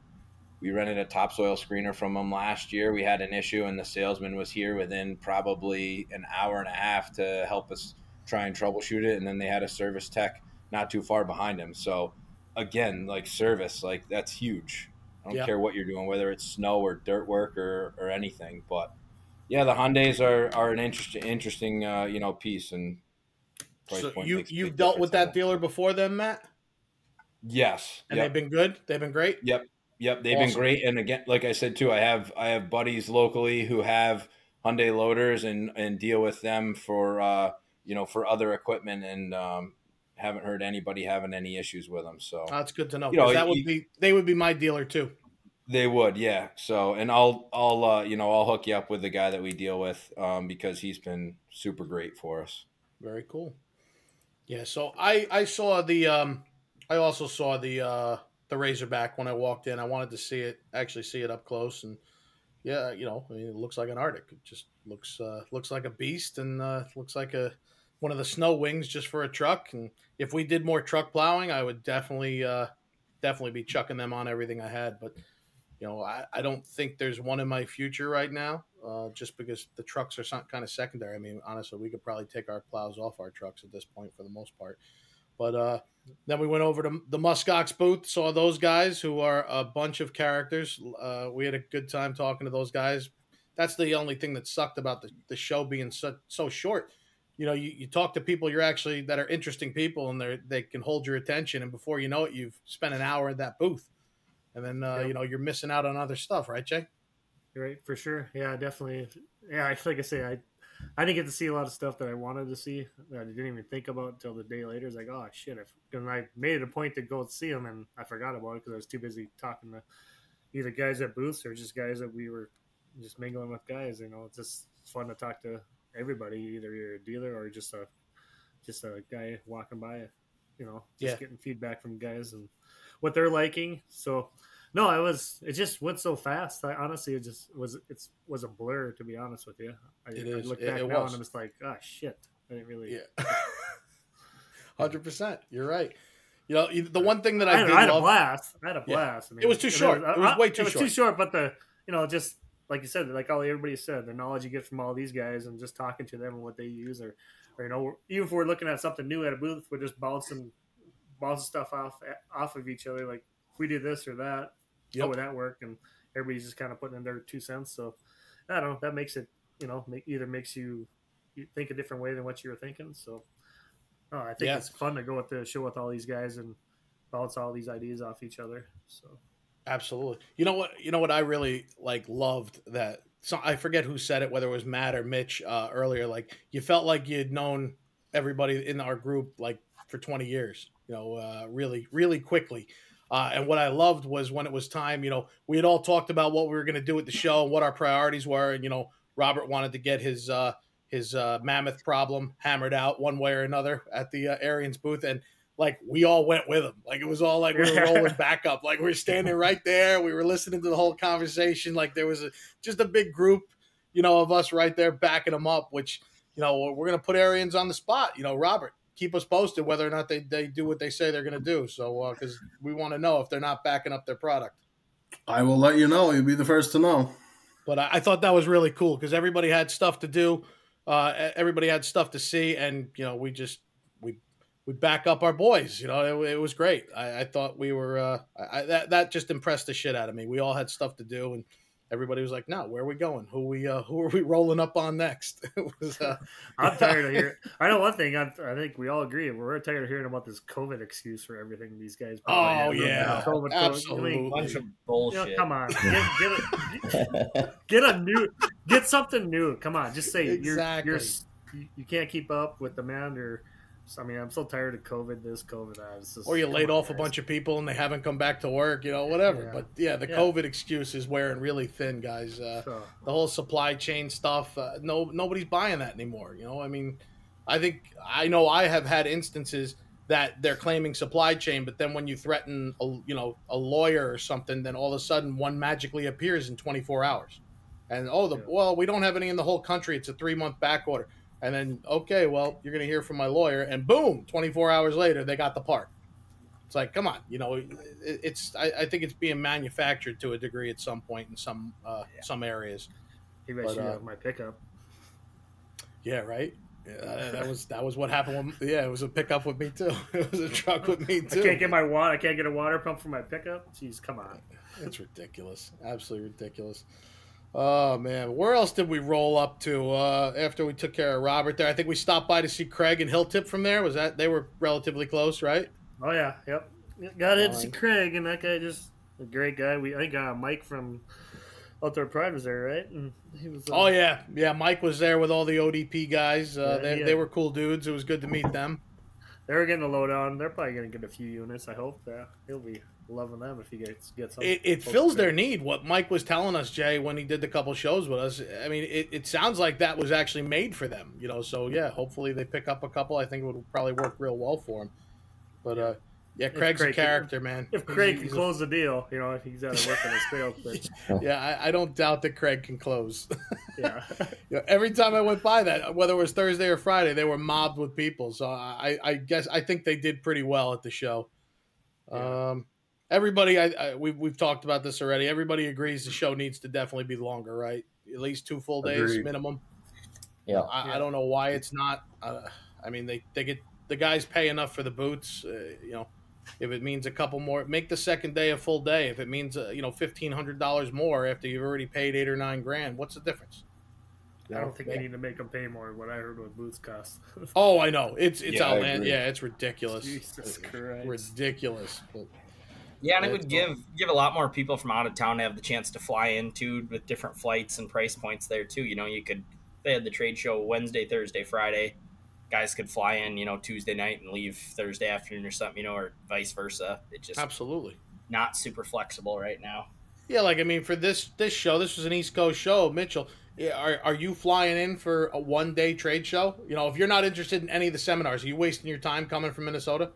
D: we rented a topsoil screener from them last year. We had an issue, and the salesman was here within probably an hour and a half to help us try and troubleshoot it. And then they had a service tech not too far behind him. So, again, like service, like that's huge. I don't care what you're doing, whether it's snow or dirt work or, or anything. But yeah, the Hyundai's are, are an interesting, interesting, uh, you know, piece. And
A: so you you've dealt with that dealer before, then, Matt?
D: Yes,
A: and yep. they've been good. They've been great.
D: Yep, Yep, they've awesome. been great. And again, like I said too, I have I have buddies locally who have Hyundai loaders and and deal with them for uh, you know for other equipment and um, haven't heard anybody having any issues with them. So
A: that's good to know. You know that would be they would be my dealer too.
D: They would, yeah. So and I'll I'll uh, you know I'll hook you up with the guy that we deal with um, because he's been super great for us.
A: Very cool. Yeah. So I I saw the um I also saw the uh the Razorback when I walked in. I wanted to see it, actually see it up close, and yeah, you know, I mean, it looks like an Arctic. It just looks uh, looks like a beast, and uh, looks like a one of the snow wings just for a truck. And if we did more truck plowing, I would definitely uh, definitely be chucking them on everything I had. But you know, I, I don't think there's one in my future right now, uh, just because the trucks are some, kind of secondary. I mean, honestly, we could probably take our plows off our trucks at this point for the most part. But uh, then we went over to the Muskox booth, saw those guys who are a bunch of characters. Uh, we had a good time talking to those guys. That's the only thing that sucked about the, the show being so, so short. You know, you, you talk to people you're actually that are interesting people and they they can hold your attention, and before you know it, you've spent an hour at that booth, and then uh, yep. you know you're missing out on other stuff, right, Jay?
C: Right, for sure. Yeah, definitely. Yeah, I like I say, I I didn't get to see a lot of stuff that I wanted to see that I didn't even think about until the day later. It's like, oh shit! And I made it a point to go see them, and I forgot about it because I was too busy talking to either guys at booths or just guys that we were just mingling with guys. You know, it's just fun to talk to everybody, either you're a dealer or just a just a guy walking by. You know, just yeah. getting feedback from guys and what they're liking. So no, it was. It just went so fast. I honestly, it just was. It's was a blur to be honest with you. I, it I look back it, it now was. and I'm just like, oh shit, I didn't really.
A: Yeah. Hundred percent. You're right. You know, the one thing that I, I
C: did
A: I had
C: love, a blast. I had a blast.
A: Yeah. I mean, it was too short. It was, way too short.
C: it was
A: short.
C: too short, but the you know just like you said, like all everybody said, the knowledge you get from all these guys and just talking to them and what they use, or, or you know, even if we're looking at something new at a booth, we're just bouncing bouncing stuff off off of each other. Like if we did this or that, yep. how would that work? And everybody's just kind of putting in their two cents. So I don't know. That makes it, you know, either makes you, think a different way than what you were thinking. So oh, I think yeah. it's fun to go with the show with all these guys and bounce all these ideas off each other. So
A: absolutely. You know what? You know what I really like loved that so I forget who said it, whether it was Matt or Mitch uh, earlier. Like you felt like you'd known everybody in our group like for 20 years. You know, uh, really, really quickly. Uh, and what I loved was when it was time. You know, we had all talked about what we were going to do at the show, what our priorities were, and you know, Robert wanted to get his uh, his uh, mammoth problem hammered out one way or another at the uh, Ariens booth, and like we all went with him. Like it was all like we were rolling back up. Like we are standing right there. We were listening to the whole conversation. Like there was a, just a big group, you know, of us right there backing them up. Which you know we're gonna put Ariens on the spot. You know, Robert, keep us posted whether or not they they do what they say they're gonna do. So because uh, we want to know if they're not backing up their product.
F: I will let you know. You'll be the first to know.
A: But I, I thought that was really cool because everybody had stuff to do. Uh, everybody had stuff to see, and you know, we just we we back up our boys. You know, it, it was great. I, I, thought we were uh, I, that that just impressed the shit out of me. We all had stuff to do, and everybody was like, "No, where are we going? Who we uh, who are we rolling up on next?" it was. Uh,
C: I'm tired of hearing. I know one thing. I'm, i think we all agree. We're tired of hearing about this COVID excuse for everything. These guys.
A: Oh yeah,
C: COVID,
A: absolutely.
C: COVID.
G: Bunch of bullshit.
C: You know, come on, get, get, a, get a new, get something new. Come on, just say exactly. you're, you're you can't keep up with the demand or I mean, I'm so tired of COVID. This COVID that. Just,
A: or you laid off guys. a bunch of people and they haven't come back to work. You know, whatever. Yeah. But yeah, the yeah. COVID excuse is wearing really thin, guys. Uh, so. The whole supply chain stuff. Uh, no, nobody's buying that anymore. You know, I mean, I think I know I have had instances that they're claiming supply chain, but then when you threaten, a, you know, a lawyer or something, then all of a sudden one magically appears in 24 hours. And oh, the yeah. well, we don't have any in the whole country. It's a three month back order. And then, okay, well, you're going to hear from my lawyer, and boom, 24 hours later, they got the part. It's like, come on, you know, it, it's. I, I, think it's being manufactured to a degree at some point in some uh, yeah. some areas.
C: Maybe I should uh, my pickup.
A: Yeah, right. Yeah, that was that was what happened. With, yeah, it was a pickup with me too. It was a truck with me too.
C: I can't get my water. I can't get a water pump for my pickup. Jeez, come on.
A: It's ridiculous. Absolutely ridiculous. Oh man, where else did we roll up to uh, after we took care of Robert there? I think we stopped by to see Craig and Hilltip from there. Was that they were relatively close, right?
C: Oh yeah, yep. Got in to see Craig, and that guy just a great guy. We I think uh, Mike from Outdoor Pride was there, right? And
A: he was. Uh, oh yeah, yeah. Mike was there with all the ODP guys. Uh, yeah, they, they were cool dudes. It was good to meet them.
C: They were getting the lowdown. They're probably going to get a few units. I hope. Yeah, he'll be loving them if he gets gets
A: some. It, it fills their need. What Mike was telling us, Jay, when he did the couple shows with us. I mean, it, it sounds like that was actually made for them. You know, so yeah, hopefully they pick up a couple. I think it would probably work real well for them. But uh, yeah, Craig's Craig a character,
C: can,
A: man.
C: If Craig he's, can he's close a, the deal, you know, if he's got to work on his
A: sales. yeah, I, I, don't doubt that Craig can close. yeah. you know, every time I went by that, whether it was Thursday or Friday, they were mobbed with people. So I, I guess I think they did pretty well at the show. Yeah. Um, everybody, I, I, we've we've talked about this already. Everybody agrees the show needs to definitely be longer, right? At least two full days Agreed. minimum.
H: Yeah.
A: I, I, don't know why it's not. Uh, I mean, they they get the guys pay enough for the boots. Uh, you know, if it means a couple more, make the second day a full day. If it means uh, you know fifteen hundred dollars more after you've already paid eight or nine grand, what's the difference?
C: I don't think they need to make them pay more. What I heard what boots cost.
A: oh, I know it's it's yeah, outland. Yeah, it's ridiculous. Jesus Christ, ridiculous. But
G: yeah, and it would give give a lot more people from out of town to have the chance to fly into with different flights and price points there too. You know, you could they had the trade show Wednesday, Thursday, Friday. Guys could fly in, you know, Tuesday night and leave Thursday afternoon or something, you know, or vice versa. It just
A: absolutely
G: not super flexible right now.
A: Yeah, like I mean, for this this show, this was an East Coast show. Mitchell, are are you flying in for a one day trade show? You know, if you're not interested in any of the seminars, are you wasting your time coming from Minnesota?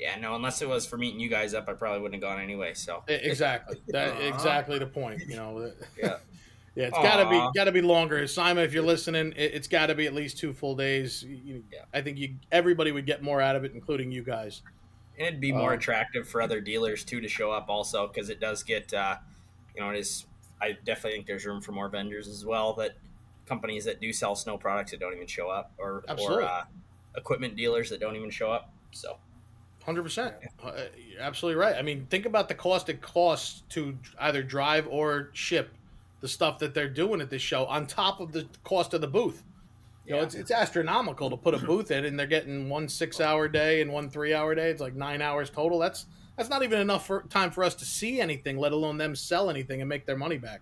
G: Yeah, no, unless it was for meeting you guys up, I probably wouldn't have gone anyway. So
A: exactly, that exactly the point. You know, yeah, yeah, it's got to be got to be longer. SIMA, if you're listening, it, has got to be at least two full days. You, yeah. I think you everybody would get more out of it, including you guys.
G: And it'd be more um, attractive for other dealers too to show up also because it does get, uh, you know, it is. I definitely think there's room for more vendors as well that companies that do sell snow products that don't even show up or Absolutely. or uh, equipment dealers that don't even show up. So
A: Hundred percent, uh, absolutely right. I mean, think about the cost it costs to either drive or ship the stuff that they're doing at this show, on top of the cost of the booth. You yeah. know, it's it's astronomical to put a booth in, and they're getting one six-hour day and one three-hour day. It's like nine hours total. That's that's not even enough for, time for us to see anything, let alone them sell anything and make their money back.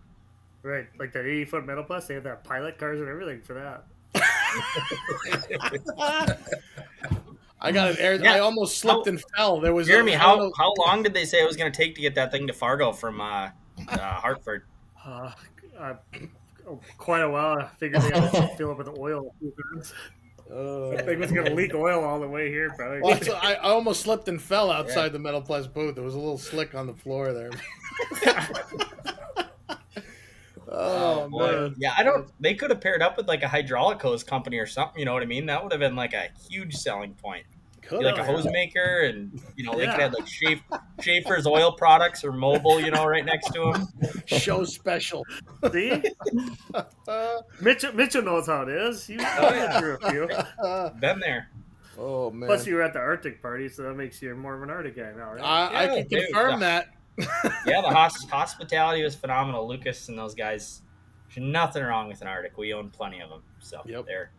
C: Right, like that 80 foot metal plus, they have their pilot cars and everything for that.
A: I got an air.
G: Yeah.
A: I almost slipped and fell. There was a-
G: Jeremy,
A: I don't
G: how
A: know-
G: how long did they say it was going to take to get that thing to Fargo from uh, uh, Hartford?
C: Uh, uh, oh, quite a while. I figured they had to fill up with oil. a few times.
A: Uh,
C: That thing was going to leak oil all the way here, probably.
A: well, so I, I almost slipped and fell outside the Metal-Pless booth. There was a little slick on the floor there. oh
G: Boy,
A: man!
G: yeah, I don't. They could have paired up with like a hydraulic hose company or something. You know what I mean? That would have been like a huge selling point.
A: Could
G: like a
A: have.
G: hose maker, and you know they could have like Schaef- Schaeffer's oil products or Mobil. You know, right next to them.
A: show special.
C: See?
A: Uh,
C: Mitchell, Mitchell knows how it is. You
G: Oh, yeah.
C: through a few.
G: Been there.
A: oh man!
C: Plus, you were at the Arctic party, so that makes you more of an Arctic guy now, right?
A: I, I can
G: dude,
A: confirm
G: yeah.
A: that.
G: Yeah, the hos- hospitality was phenomenal. Lucas and those guys. There's nothing wrong with an Arctic. We own plenty of them, so
A: Yep.
G: they're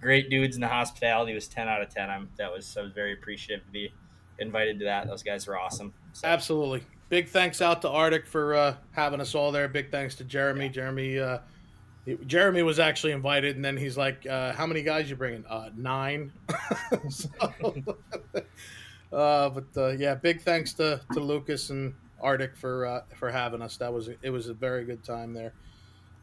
G: great dudes. And the hospitality was ten out of ten. I'm that was I was very appreciative to be invited to that. Those guys were awesome. So,
A: Absolutely. Big thanks out to Arctic for uh, having us all there. Big thanks to Jeremy. Jeremy, uh, Jeremy was actually invited, and then he's like, uh, "How many guys you bringing? Uh, nine. so, uh, but uh, yeah, big thanks to, to Lucas and Arctic for uh, for having us. That was it was a very good time there.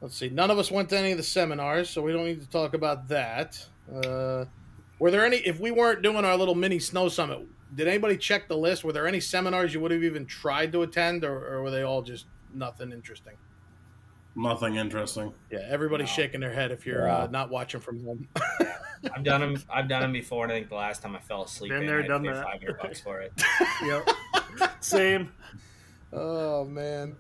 A: Let's see. None of us went to any of the seminars, so we don't need to talk about that. Uh, were there any? If we weren't doing our little mini snow summit, did anybody check the list? Were there any seminars you would have even tried to attend, or, or were they all just nothing interesting?
F: Nothing interesting.
A: Yeah, everybody's
G: No.
A: shaking their head if you're
H: Yeah.
A: uh, not watching from home.
G: I've done them. I've done them before, and I think the last time I fell asleep,
C: Been
G: and
C: there,
G: I
C: done
G: pay
C: that.
G: Five hundred bucks for it.
C: Yep. Same.
A: Oh man.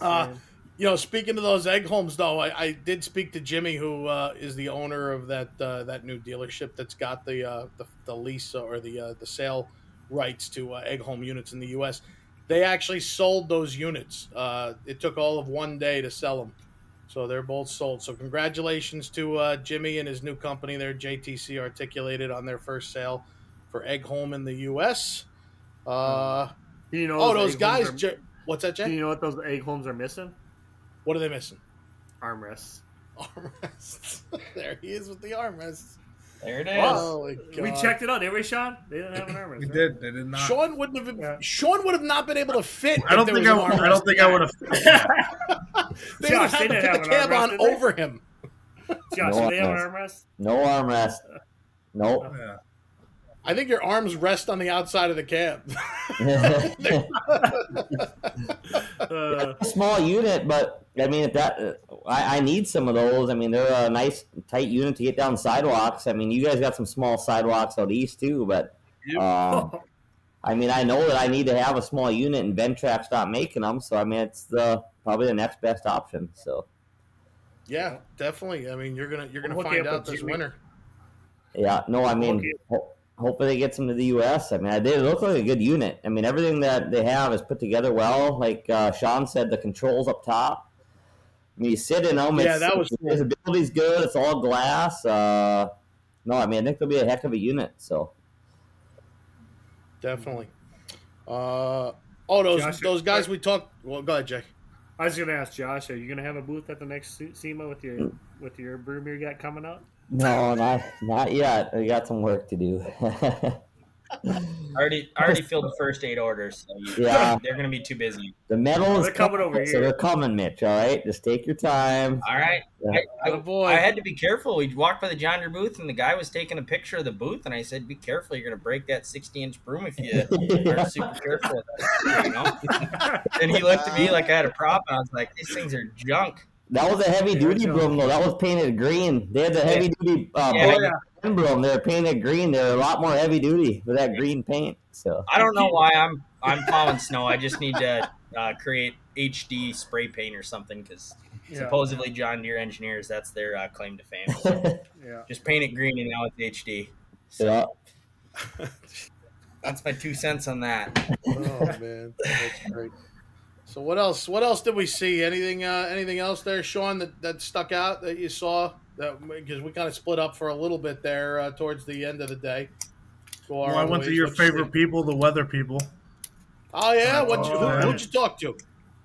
A: Uh, you know, speaking of those Egholms, though, I, I did speak to Jimmy, who uh, is the owner of that uh, that new dealership that's got the uh, the, the lease or the uh, the sale rights to uh, Egholm units in the U.S. They actually sold those units. Uh, it took all of one day to sell them, so they're both sold. So congratulations to uh, Jimmy and his new company there, JTC Articulated, on their first sale for Egholm in the U.S. Uh,
C: Do you know
A: oh,
C: those
A: those
C: Egholms
A: guys!
C: are-
A: J- what's that,
C: do you know what those Egholms are missing?
A: What are they missing?
C: Armrests.
A: Armrests. there he is with the armrests.
G: There it is.
A: Oh god!
C: We checked it out, didn't we, Sean? They didn't have an armrest.
E: We
C: right?
E: did. They did not.
A: Sean wouldn't have.
C: Yeah.
A: Sean would have not been able to fit.
E: I don't
A: if there
E: think I.
A: was an
E: would- I don't think I would have.
A: They
C: Josh,
A: would have
C: they
A: had to put the cab
C: armrest,
A: on over him.
C: Josh,
H: No
C: do they have an
H: armrest.
C: armrest?
H: No armrest. Nope.
E: Yeah.
A: I think your arms rest on the outside of the cab.
C: Uh,
H: Small unit, but I mean, if that uh, I, I need some of those. I mean, they're a nice tight unit to get down sidewalks. I mean, you guys got some small sidewalks out east too, but um, I mean, I know that I need to have a small unit, and Ventrac stopped making them. So I mean, it's the probably the next best option. So
A: yeah, definitely. I mean, you're gonna you're gonna
C: We'll
A: find out this
C: Jimmy.
A: winter.
H: yeah, no, I mean,
C: Okay.
H: Ho- hopefully they get some to the U.S. I mean, they look like a good unit. I mean, everything that they have is put together well. Like uh, Sean said, the controls up top. I mean, you sit in them.
A: Yeah,
H: it's,
A: that was
H: the
A: cool.
H: visibility's good. It's all glass. Uh, no, I mean, I think they'll be a heck of a unit. So
A: Definitely. Uh, oh, those
C: Josh,
A: those guys we talked. Well, go ahead, Jay.
C: I was gonna ask Josh, are you gonna have a booth at the next Se- SIMA with your with your brew beer you got coming out?
H: No, not not yet. We got some work to do.
G: I already, I already filled the first eight orders. So
H: Yeah.
G: they're gonna be too busy.
H: the metal is
C: They're coming over
H: so
C: here.
H: they're coming, Mitch. All right, just take your time.
G: All right.
H: Yeah.
G: I, I,
A: boy.
G: I had to be careful. We walked by the John Deere booth, and the guy was taking a picture of the booth, and I said, "Be careful! You're going to break that 60 inch broom if you aren't super careful." With that, you know? and he looked at me like I had a problem. I was like, "These things are junk."
H: That was a heavy duty
C: Yeah,
H: broom though. That was painted green. They had the heavy duty uh,
G: Yeah.
H: Boyd and broom. They're painted green. They're a lot more heavy duty with that green paint. So
G: I don't know why I'm I'm plowing snow. I just need to uh, create HD spray paint or something because
C: Yeah.
G: supposedly John Deere engineers that's their uh, claim to fame. So
C: Yeah.
G: just paint it green and now it's HD. So
H: yeah.
G: that's my two cents on that.
A: Oh man, that's great. So what else? What else did we see? Anything? Uh, anything else there, Sean? That, that stuck out that you saw? That because we kind of split up for a little bit there uh, towards the end of the day. Go
E: Well, I went to your
A: What'd
E: favorite
A: see?
E: people, the weather people.
A: Oh yeah, what? You,
E: Oh,
A: who, who'd you talk to?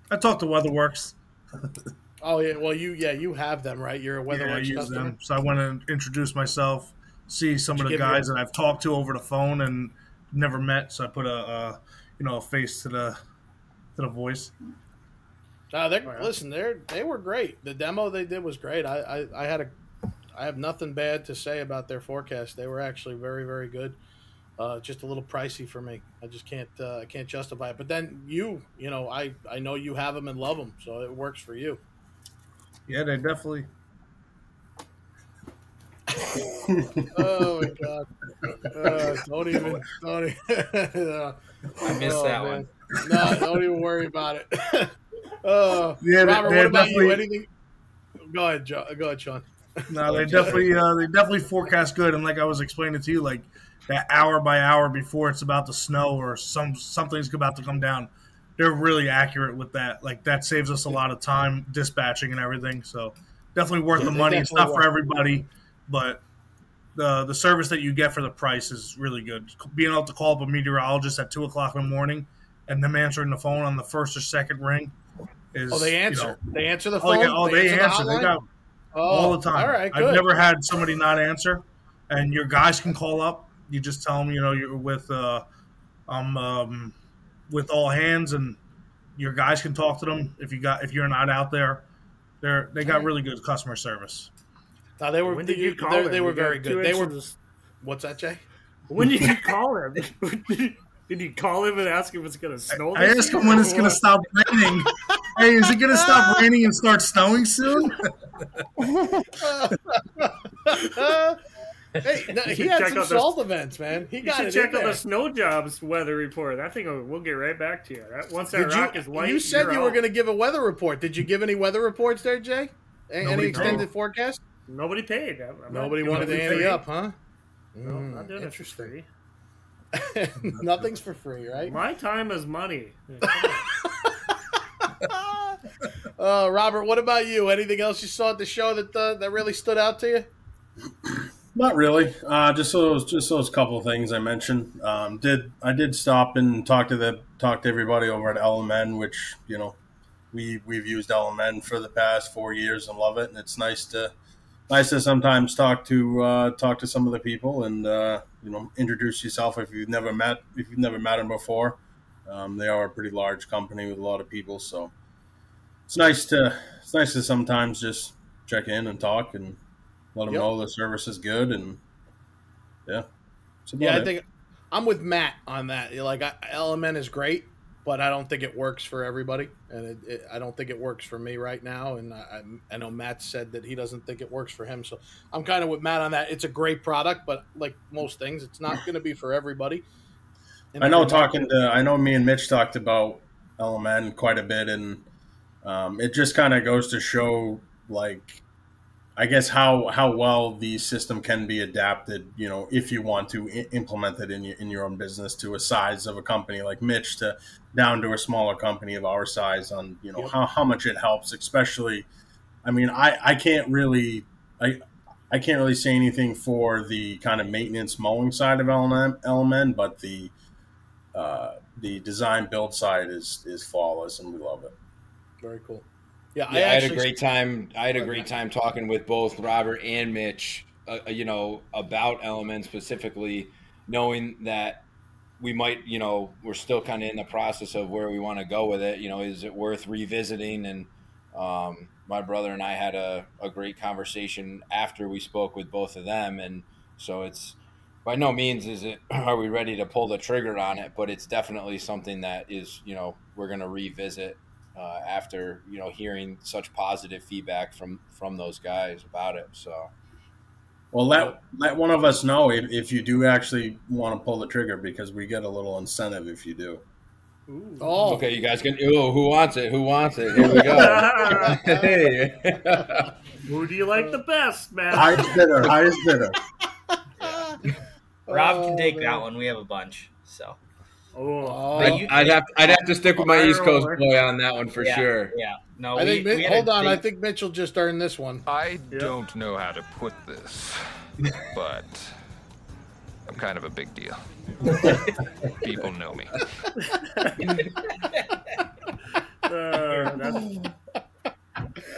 E: I talked to WeatherWorks.
A: Oh yeah, well you yeah you have them right. You're a
E: Yeah, I
A: WeatherWorks
E: use
A: customer.
E: them. So I want to introduce myself, see some
A: Did
E: of the guys that I've talked to over the phone and never met. So I put a, a you know a face to the to the voice.
A: Uh, they're,
C: Oh.
A: Listen, they're they were great. The demo they did was great. I, I I had a I have nothing bad to say about their forecast. They were actually very very good. Uh, just a little pricey for me. I just can't uh, I can't justify it. But then you you know I I know you have them and love them, so it works for you.
E: Yeah, they definitely.
A: Oh my god! Uh, don't even don't even. uh,
G: I missed
A: oh,
G: that
A: man.
G: one.
A: No, don't even worry about it. uh,
E: Yeah, they-
A: Robert, what about you?
E: definitely-
A: Anything? Go ahead, John. Go ahead, Sean.
E: No, they definitely uh, they definitely forecast good, and like I was explaining to you, like that hour by hour before it's about to snow or some something's about to come down, they're really accurate with that. Like that saves us a lot of time dispatching and everything. So definitely worth
A: Yeah,
E: the money. It's not for everybody, but the the service that you get for the price is really good. Being able to call up a meteorologist at two o'clock in the morning and them answering the phone on the first or second ring is
A: Oh, they
E: you
A: answer.
E: know,
A: they answer the
E: oh
A: phone.
E: yeah, oh they
A: the
E: answer. They got
A: Oh,
E: all the time.
A: All right, good.
E: I've never had somebody not answer, and your guys can call up. You just tell them, you know, you're with uh, um, um, with all hands, and your guys can talk to them if you got if you're not out there. They're they got really good customer service.
A: No, they were.
C: When did you call
A: they,
C: him?
A: they were
C: You
A: very good. They were.
C: inches
A: What's that, Jay?
C: When did you call him? Did you call him and ask him if it's going to snow?
E: I
C: this
E: asked him when it's going to stop raining. hey, is it going to stop raining and start snowing soon?
A: hey, no, he
C: should
A: had
C: check
A: some
C: out the-
A: salt events, man. He
C: You
A: got
C: should
A: it
C: check
A: in
C: out
A: there.
C: the SnowJobs weather report. That thing, will, we'll get right back to you. That, once that
A: Did
C: rock
A: you,
C: is white,
A: you said
C: you're
A: you were going to give a weather report. Did you give any weather reports there, Jay? A- Any extended
E: paid.
A: forecast?
C: Nobody paid. I'm
A: Nobody wanted to
C: it
A: ante up, huh?
C: No,
A: Mm,
C: not doing it for
A: interesting.
C: Free.
A: Nothing's for free, right?
C: My time is money.
A: uh, Robert, what about you? Anything else you saw at the show that uh, that really stood out to you?
F: Not really. Uh, just those, just those couple of things I mentioned. Um, did I did stop and talk to the talk to everybody over at LMN, which you know we we've used LMN for the past four years and love it, and it's nice to nice to sometimes talk to uh, talk to some of the people and uh, you know introduce yourself if you've never met if you've never met them before. Um, they are a pretty large company with a lot of people, so it's nice to it's nice to sometimes just check in and talk and let them
A: Yep.
F: know the service is good and yeah.
A: Yeah, I
F: it.
A: think I'm with Matt on that. Like, I, LMN is great, but I don't think it works for everybody, and it, it, I don't think it works for me right now. And I, I know Matt said that he doesn't think it works for him, so I'm kind of with Matt on that. It's a great product, but like most things, it's not going to be for everybody. And
F: I know talking to I know me and Mitch talked about LMN quite a bit, and um, it just kind of goes to show like I guess how how well the system can be adapted. You know, if you want to I- implement it in your, in your own business to a size of a company like Mitch to down to a smaller company of our size on you know
A: Yep.
F: how, how much it helps, especially. I mean, I I can't really I. I can't really say anything for the kind of maintenance mowing side of LMN, LMN but the uh, the design build side is is flawless and we love it.
A: Very cool. Yeah,
D: Yeah, I, had a great time. I had a great time talking with both Robert and Mitch. Uh, you know about LMN specifically, knowing that we might, you know, we're still kind of in the process of where we want to go with it. You know, is it worth revisiting? And um, my brother and I had a, a great conversation after we spoke with both of them, and so it's by no means is it are we ready to pull the trigger on it, but it's definitely something that is, you know, we're going to revisit uh, after you know hearing such positive feedback from from those guys about it. So
F: Well, let let one of us know if, if you do actually want to pull the trigger because we get a little incentive if you do.
C: Ooh.
A: Oh,
D: okay, you guys can. Oh, who wants it? Who wants it? Here we go. hey.
C: Who do you like the best, man?
F: Highest bidder, highest bidder.
G: Rob
A: Oh,
G: can take
A: man.
G: that one. We have a bunch. So
C: oh,
A: Oh,
G: But you-
D: I'd have I'd have to stick with my East Coast boy on that one for
G: yeah,
D: sure.
G: Yeah. No,
A: I
G: we,
A: think.
G: we
A: Mi-
G: had a
A: hold on, I think Mitchell just earned this one.
I: I
C: Yep.
I: don't know how to put this, but I'm kind of a big deal. People know me.
C: uh, that's,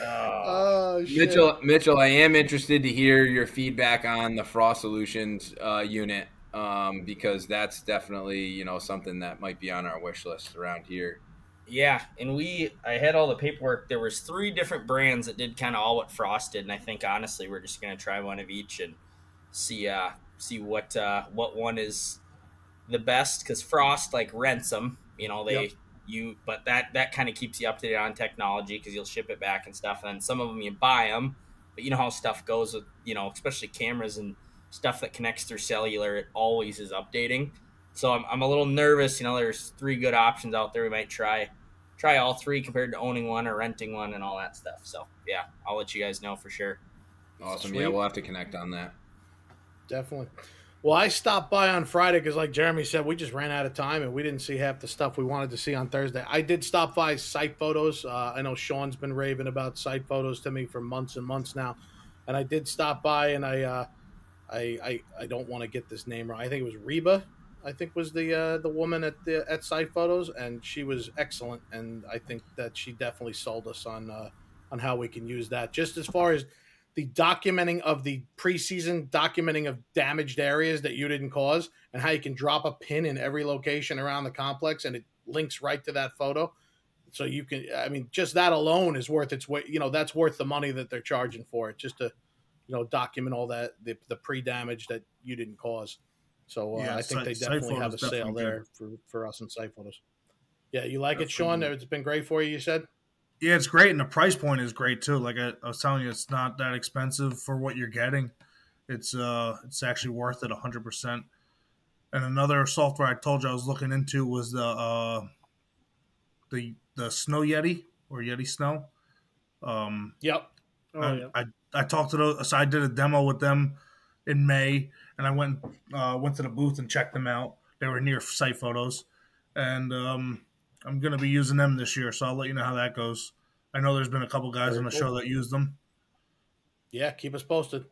A: Oh, shit.
D: Mitchell, Mitchell, I am interested to hear your feedback on the Frost Solutions uh, unit um, because that's definitely you know something that might be on our wish list around here.
G: Yeah, and we I had all the paperwork. There was three different brands that did kind of all what Frost did, and I think honestly we're just gonna try one of each and see uh see what uh what one is the best because Frost like rents them. You know they
A: Yep.
G: you but that that kind of keeps you up to date on technology because you'll ship it back and stuff. And then some of them you buy them, but you know how stuff goes with you know especially cameras and stuff that connects through cellular. It always is updating. So I'm, I'm a little nervous. You know, there's three good options out there. We might try try all three compared to owning one or renting one and all that stuff. So yeah, I'll let you guys know for sure.
D: Awesome.
A: Sweet.
D: Yeah, we'll have to connect on that.
A: Definitely. Well, I stopped by on Friday because, like Jeremy said, we just ran out of time and we didn't see half the stuff we wanted to see on Thursday. I did stop by site photos. Uh, I know Sean's been raving about site photos to me for months and months now, and I did stop by and I, uh, I, I, I don't want to get this name wrong. I think it was Reba. I think was the uh, the woman at the at site photos, and she was excellent. And I think that she definitely sold us on uh, on how we can use that. Just as far as the documenting of the preseason documenting of damaged areas that you didn't cause and how you can drop a pin in every location around the complex and it links right to that photo so you can i mean just that alone is worth its weight you know that's worth the money that they're charging for it just to you know document all that the, the pre-damage that you didn't cause so uh,
E: Yeah,
A: i think they definitely have a sale there
E: good.
A: for, for us in site photos yeah you like it sean it's been great for you you said
E: Yeah, it's great, and the price point is great too. Like I, I was telling you, it's not that expensive for what you're getting. It's uh, it's actually worth it hundred percent. And another software I told you I was looking into was the uh, the the Snow Yeti or Yeti Snow. Um,
A: yep
C: Oh,
E: I,
C: yeah.
E: I I talked to those. So I did a demo with them in May, and I went uh, went to the booth and checked them out. They were near site photos, and um, I'm gonna be using them this year. So I'll let you know how that goes. I know there's been a couple guys
A: Very
E: on the
A: cool.
E: show that used them.
A: yeah keep us posted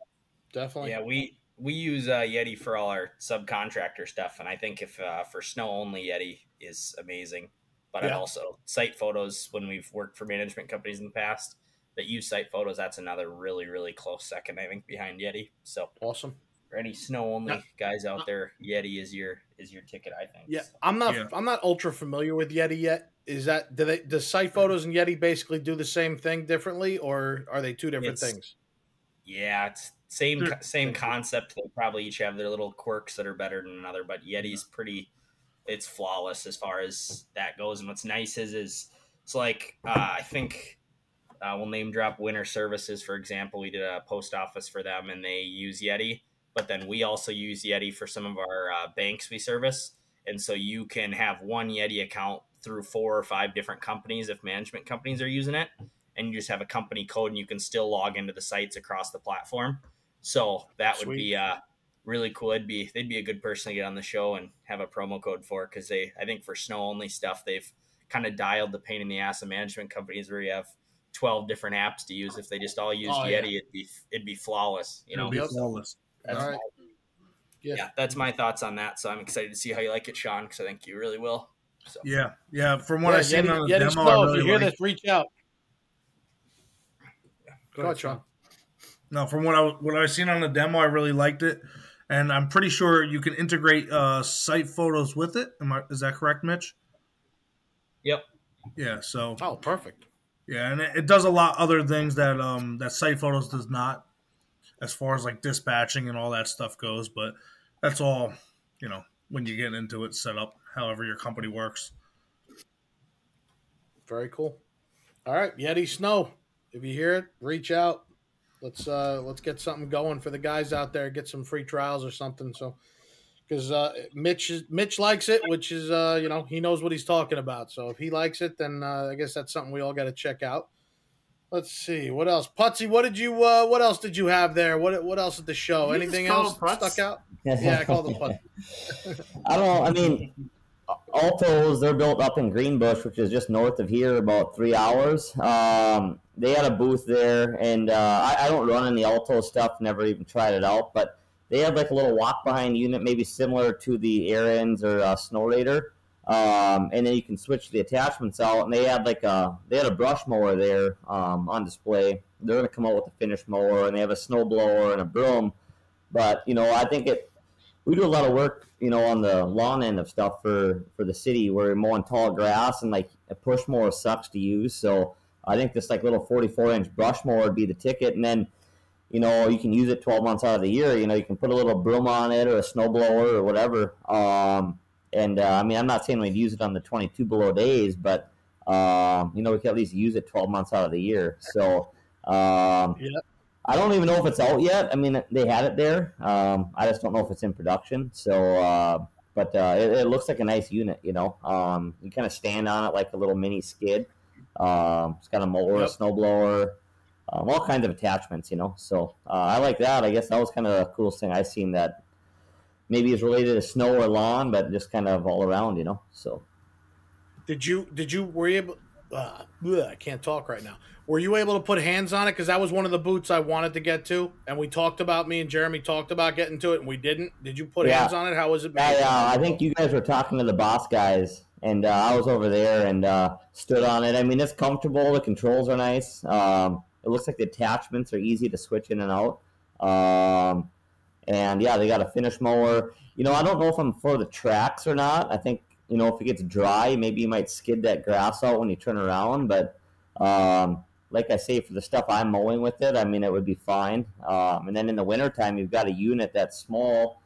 A: definitely
G: Yeah, we we use uh, Yeti for all our subcontractor stuff, and I think if uh, for snow only, Yeti is amazing. But I've
A: Yeah.
G: also site photos when we've worked for management companies in the past that use site photos. That's another really really close second, I think, behind Yeti. So
A: awesome
G: for any snow only
A: Yeah.
G: guys out there, Yeti is your is your ticket. I think.
A: Yeah, I'm not.
E: Yeah.
A: I'm not ultra familiar with Yeti yet. Is that do they does site photos and Yeti basically do the same thing differently, or are they two different
G: It's-
A: things?
G: Yeah, it's same same concept. They probably each have their little quirks that are better than another, but Yeti's pretty. It's flawless as far as that goes. And what's nice is is it's like uh, I think uh, we'll name drop Winter Services for example. We did a post office for them, and they use Yeti. But then we also use Yeti for some of our uh, banks we service, and so you can have one Yeti account through four or five different companies if management companies are using it and you just have a company code and you can still log into the sites across the platform. So that would be uh, really cool. It'd be they'd be a good person to get on the show and have a promo code for because they I think for snow only stuff they've kind of dialed the pain in the ass of management companies where you have twelve different apps to use. If they just all used
A: Oh, yeah.
G: Yeti, it'd be it'd be flawless. You know.
E: It'll be flawless.
G: That's
A: All right.
G: my-
A: Yeah.
G: yeah, that's my thoughts on that. So I'm excited to see how you like it, Sean, because I think you really will. So
E: Yeah, yeah. From what
A: Yeah,
E: I seen
A: Yeti,
E: on the
A: Yeti
E: demo,
A: Snow,
E: I
A: if you hear
E: like-
A: this, reach out. Go ahead, Sean.
E: No, from what I what I've seen on the demo, I really liked it, and I'm pretty sure you can integrate uh, site photos with it. Am I, is that correct, Mitch?
G: Yep.
E: Yeah. So
A: Oh, perfect.
E: Yeah, and it, does a lot other things that um that site photos does not, as far as like dispatching and all that stuff goes. But that's all you know when you get into it, set up however your company works.
A: Very cool. All right, Yeti Snow. If you hear it, reach out. Let's uh let's get something going for the guys out there. Get some free trials or something. So, because uh, Mitch Mitch likes it, which is uh you know he knows what he's talking about. So if he likes it, then uh, I guess that's something we all got to check out. Let's see what else. Putsy, what did you uh what else did you have there? What what else at the show?
C: You
A: Anything else stuck out? Yeah, I called him Putsy.
H: I don't know. I mean, Altoz, they're built up in Greenbush, which is just north of here, about three hours. Um, they had a booth there, and uh, I, I don't run any Altoz stuff, never even tried it out, but they have like a little walk behind unit, maybe similar to the Air or uh, SnowRator. Um, and then you can switch the attachments out. And they had like a they had a brush mower there um, on display. They're to come out with a finish mower, and they have a snow blower and a broom. But you know, I think it. We do a lot of work, you know, on the lawn end of stuff for for the city. Where we're mowing tall grass, and like a push mower sucks to use. So I think this like little 44 inch brush mower would be the ticket, and then you know, you can use it 12 months out of the year. You know, you can put a little broom on it or a snow blower or whatever. Um, and uh, I mean, I'm not saying we'd use it on the 22 below days, but um, you know, we can at least use it 12 months out of the year. So um,
A: Yeah.
H: I don't even know if it's out yet. I mean, they had it there. Um, I just don't know if it's in production. So, uh, but uh, it, it looks like a nice unit. You know, um, you kind of stand on it like a little mini skid. Um, it's got a mower,
A: Yep.
H: snow blower, um, all kinds of attachments. You know, so uh, I like that. I guess that was kind of the coolest thing I've seen that maybe is related to snow or lawn, but just kind of all around. You know, so.
A: Did you did you were you able? Uh, bleh, I can't talk right now. Were you able to put hands on it? Because that was one of the boots I wanted to get to, and we talked about me and Jeremy talked about getting to it, and we didn't. Did you put
H: Yeah.
A: hands on it? How was it?
H: I,
A: made?
H: uh, I think you guys were talking to the boss guys, and uh, I was over there and uh, stood on it. I mean, it's comfortable. The controls are nice. Um, it looks like the attachments are easy to switch in and out. Um, and yeah, they got a finish mower. You know, I don't know if I'm for the tracks or not. I think you know if it gets dry, maybe you might skid that grass out when you turn around. But um, like I say, for the stuff I'm mowing with it, I mean, it would be fine. Um, and then in the wintertime, you've got a unit that's small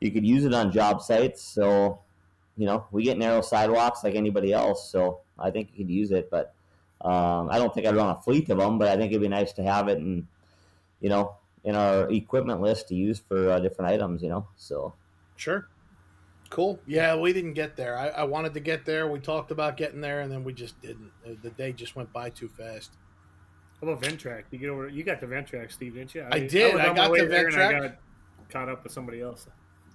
H: you could use it on job sites. So, you know, we get narrow sidewalks like anybody else. So I think you could use it, but um, I don't think I'd run a fleet of them. But I think it'd be nice to have it and you know in our equipment list to use for uh, different items. You know, so
A: Sure. Cool. Yeah, we didn't get there. I, I wanted to get there. We talked about getting there, and then we just didn't. The- The day just went by too fast.
C: How about Ventrac? You get over. You got the Ventrac, Steve, didn't you?
A: I did.
C: was
A: I got the
C: there and I
A: Ventrac.
C: got caught up with somebody else.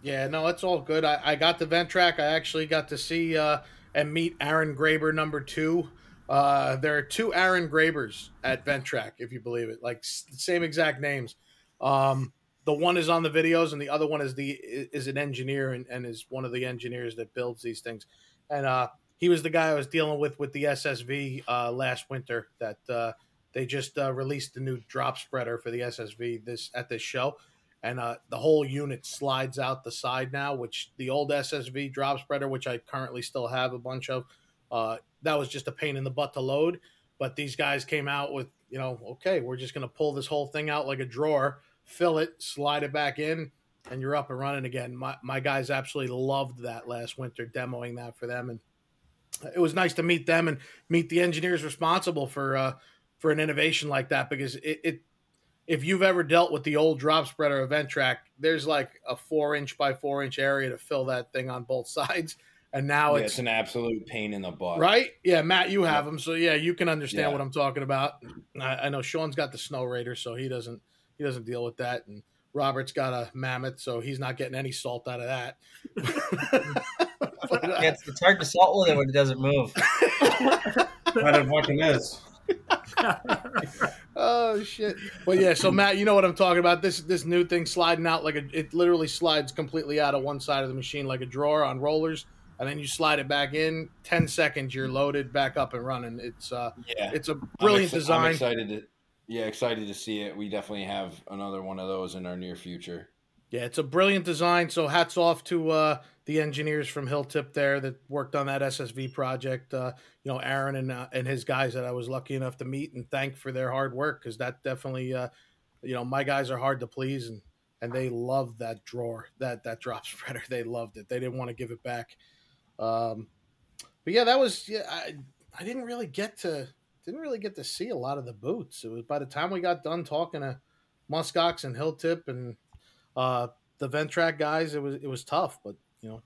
A: Yeah, no, it's all good. I, I got the Ventrac. I actually got to see uh, and meet Aaron Graber number two. Uh, there are two Aaron Grabers at Ventrac, if you believe it, like s- same exact names. Um, the one is on the videos, and the other one is the is an engineer and, and is one of the engineers that builds these things. And uh, he was the guy I was dealing with with the SSV uh, last winter. That uh, they just uh, released the new drop spreader for the SSV this at this show and uh, the whole unit slides out the side now. Which the old SSV drop spreader, which I currently still have a bunch of, uh, that was just a pain in the butt to load. But these guys came out with, you know, okay, we're just going to pull this whole thing out like a drawer, fill it, slide it back in, and you're up and running again. My my guys absolutely loved that last winter, demoing that for them, and it was nice to meet them and meet the engineers responsible for uh, for an innovation like that because it, it if you've ever dealt with the old drop spreader a Ventrac, there's like a four inch by four inch area to fill that thing on both sides. And now
D: Yeah,
A: it's,
D: it's an absolute pain in the butt.
A: right. Yeah, Matt, you have them, so yeah, you can understand
D: Yeah.
A: what I'm talking about. I, I know Sean's got the SnowRator, so he doesn't he doesn't deal with that, and Robert's got a Mammoth, so he's not getting any salt out of that. But, uh,
G: it's, it's hard to salt with it when it doesn't move.
F: But it fucking is.
A: oh shit! But yeah, so Matt, you know what I'm talking about. This this new thing sliding out like a it literally slides completely out of one side of the machine like a drawer on rollers, and then you slide it back in. Ten seconds, you're loaded back up and running. It's uh,
D: Yeah.
A: it's a
D: I'm
A: brilliant
D: I'm
A: design.
D: excited to, yeah, excited to see it. We definitely have another one of those in our near future.
A: Yeah, it's a brilliant design. So hats off to uh, the engineers from Hilltip there that worked on that SSV project. Uh, you know, Aaron and uh, and his guys that I was lucky enough to meet and thank for their hard work because that definitely, uh, you know, my guys are hard to please and and they loved that drawer that that drop spreader. They loved it. They didn't want to give it back. Um, but yeah, that was yeah. I I didn't really get to didn't really get to see a lot of the boots. It was by the time we got done talking to Muskox and Hilltip and uh, the Ventrac guys, it was it was tough, but you know,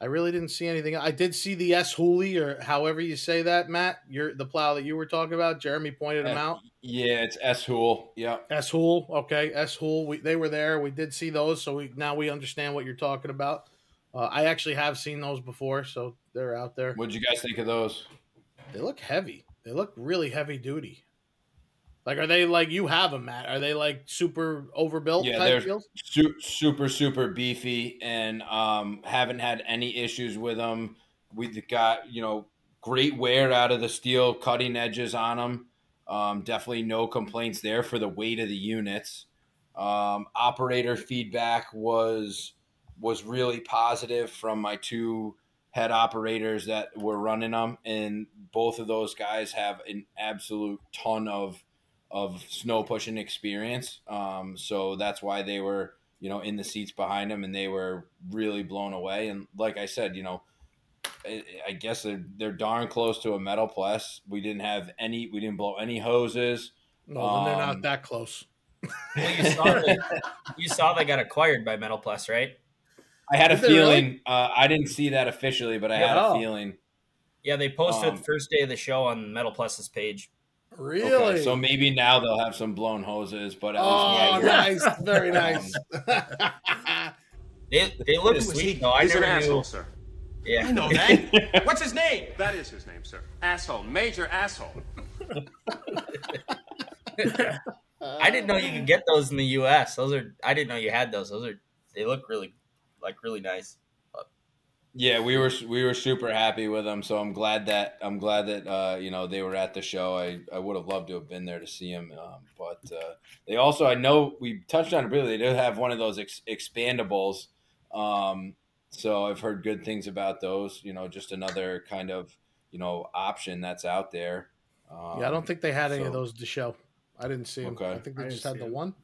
A: I really didn't see anything. I did see the S Hooley or however you say that, Matt. You're the plow that you were talking about. Jeremy pointed him
D: Uh,
A: out.
D: Yeah, it's S Hool. Yeah,
A: S Hool, okay, S Hool. We they were there. We did see those, so we now we understand what you're talking about. Uh, I actually have seen those before, so they're out there.
D: What'd you guys think of those?
A: They look heavy. They look really heavy duty. Like, are they like you have them, Matt? Are they like super overbuilt
D: Yeah,
A: type
D: they're
A: deals?
D: super super beefy and um haven't had any issues with them. We've got you know great wear out of the steel, cutting edges on them. Um, definitely no complaints there for the weight of the units. Um, operator feedback was was really positive from my two head operators that were running them, and both of those guys have an absolute ton of of snow pushing experience. Um, so that's why they were you know in the seats behind them, and they were really blown away. And like I said, you know. I, I guess they're, they're darn close to a Metal-Pless. We didn't have any. We didn't blow any hoses.
A: No, then they're
D: Um,
A: not that close.
G: Well, you saw they, you saw they got acquired by Metal-Pless, right?
D: I had a
A: Did they really?
D: feeling. Uh, I didn't see that officially, but I had
A: Yeah.
D: a feeling.
G: Yeah, they posted
D: Um,
G: the first day of the show on Metal-Pless's page.
A: Really?
D: Okay, so maybe now they'll have some blown hoses, but at
A: oh,
D: least
A: nice. Very nice.
G: They they look
J: Who is he?
G: sweet though. I
J: He's an
G: never
J: asshole, sir.
G: Yeah,
J: I know that.
K: What's his name?
J: that is his name, sir. Asshole. Major asshole.
G: I didn't know you could get those in the U.S. Those are I didn't know you had those. Those are they look really like really nice.
D: yeah, we were we were super happy with them. So I'm glad that I'm glad that uh, you know they were at the show. I, I would have loved to have been there to see them, um, but uh, they also I know we touched on it briefly. They do have one of those ex- expandables. Um, so I've heard good things about those. You know, just another kind of you know option that's out there. Um,
A: yeah, I don't think they had any of those to show. I didn't see them.
D: Okay.
A: I think they
C: I
A: just had
C: see
A: the
C: 'em.
A: one.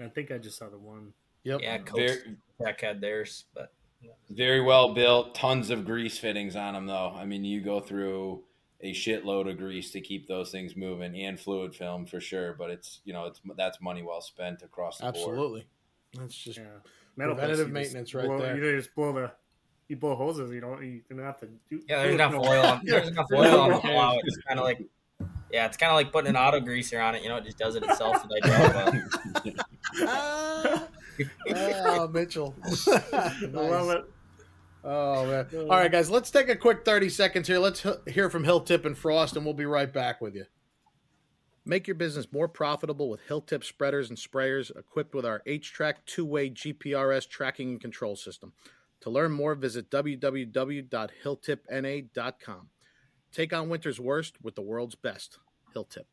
C: I think I just saw the one.
A: Yep.
G: Yeah, Coast
D: Very,
G: Tech had theirs, but
D: Very well built. Tons of grease fittings on them, though. I mean, you go through a shitload of grease to keep those things moving, and fluid film for sure. But it's you know it's that's money well spent across the board.
A: Absolutely. That's just
C: Yeah, metal
A: Preventative
C: you just
A: maintenance right
C: blow-
A: there.
C: You just blow the you blow hoses. You don't you don't have to do.
G: yeah, there's enough oil. On, there's enough oil on the plow. It's kind of like yeah, it's kind of like putting an auto greaser on it. You know, it just does it itself. And I drive well.
A: Oh, Mitchell.
C: I love it.
A: Oh man! All right, guys, let's take a quick thirty seconds here. Let's h- hear from Hilltip and Frost, and we'll be right back with you. Make your business more profitable with Hilltip spreaders and sprayers equipped with our H-Track two-way GPRS tracking and control system. To learn more, visit www.hilltipna.com. Take on winter's worst with the world's best. Hilltip.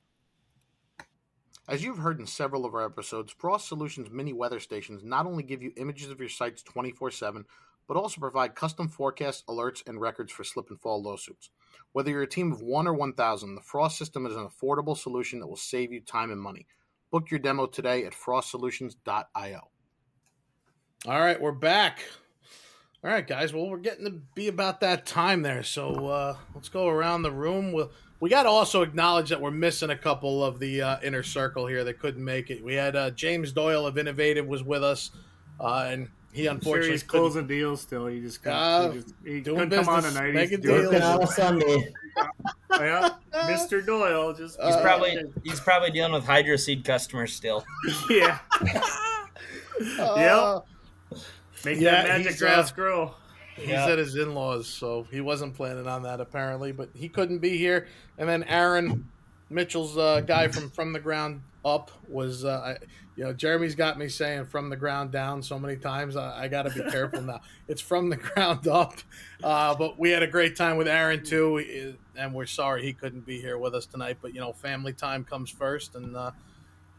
A: As you've heard in several of our episodes, Frost Solutions mini weather stations not only give you images of your sites 24 7, but also provide custom forecasts, alerts, and records for slip and fall lawsuits. Whether you're a team of 1 or 1,000, the Frost system is an affordable solution that will save you time and money. Book your demo today at frostsolutions.io. All right, we're back. All right, guys. Well, we're getting to be about that time there, so uh, let's go around the room. We'll, we got to also acknowledge that we're missing a couple of the uh, inner circle here that couldn't make it. We had uh, James Doyle of Innovative was with us, uh, and he
C: I'm sure
A: unfortunately
C: he's closing deals still. He just, couldn't-
A: Uh,
C: he, just he couldn't come on tonight.
A: making
C: He's doing
A: deals.
H: Working on a
C: business.
H: Sunday.
C: yeah, Mr. Doyle just
G: He's
A: Uh,
G: probably he's probably dealing with hydro seed customers still.
C: yeah.
A: Uh,
C: Make
A: Yeah,
C: that magic
A: he's, uh,
C: grass grow.
A: He's at his in-laws, so he wasn't planning on that apparently, but he couldn't be here. And then Aaron Mitchell's uh, guy from from the ground up was, uh, I, you know, Jeremy's got me saying from the ground down so many times. I, I got to be careful now. It's from the ground up, uh, but we had a great time with Aaron too, and we're sorry he couldn't be here with us tonight. But you know, family time comes first, and uh,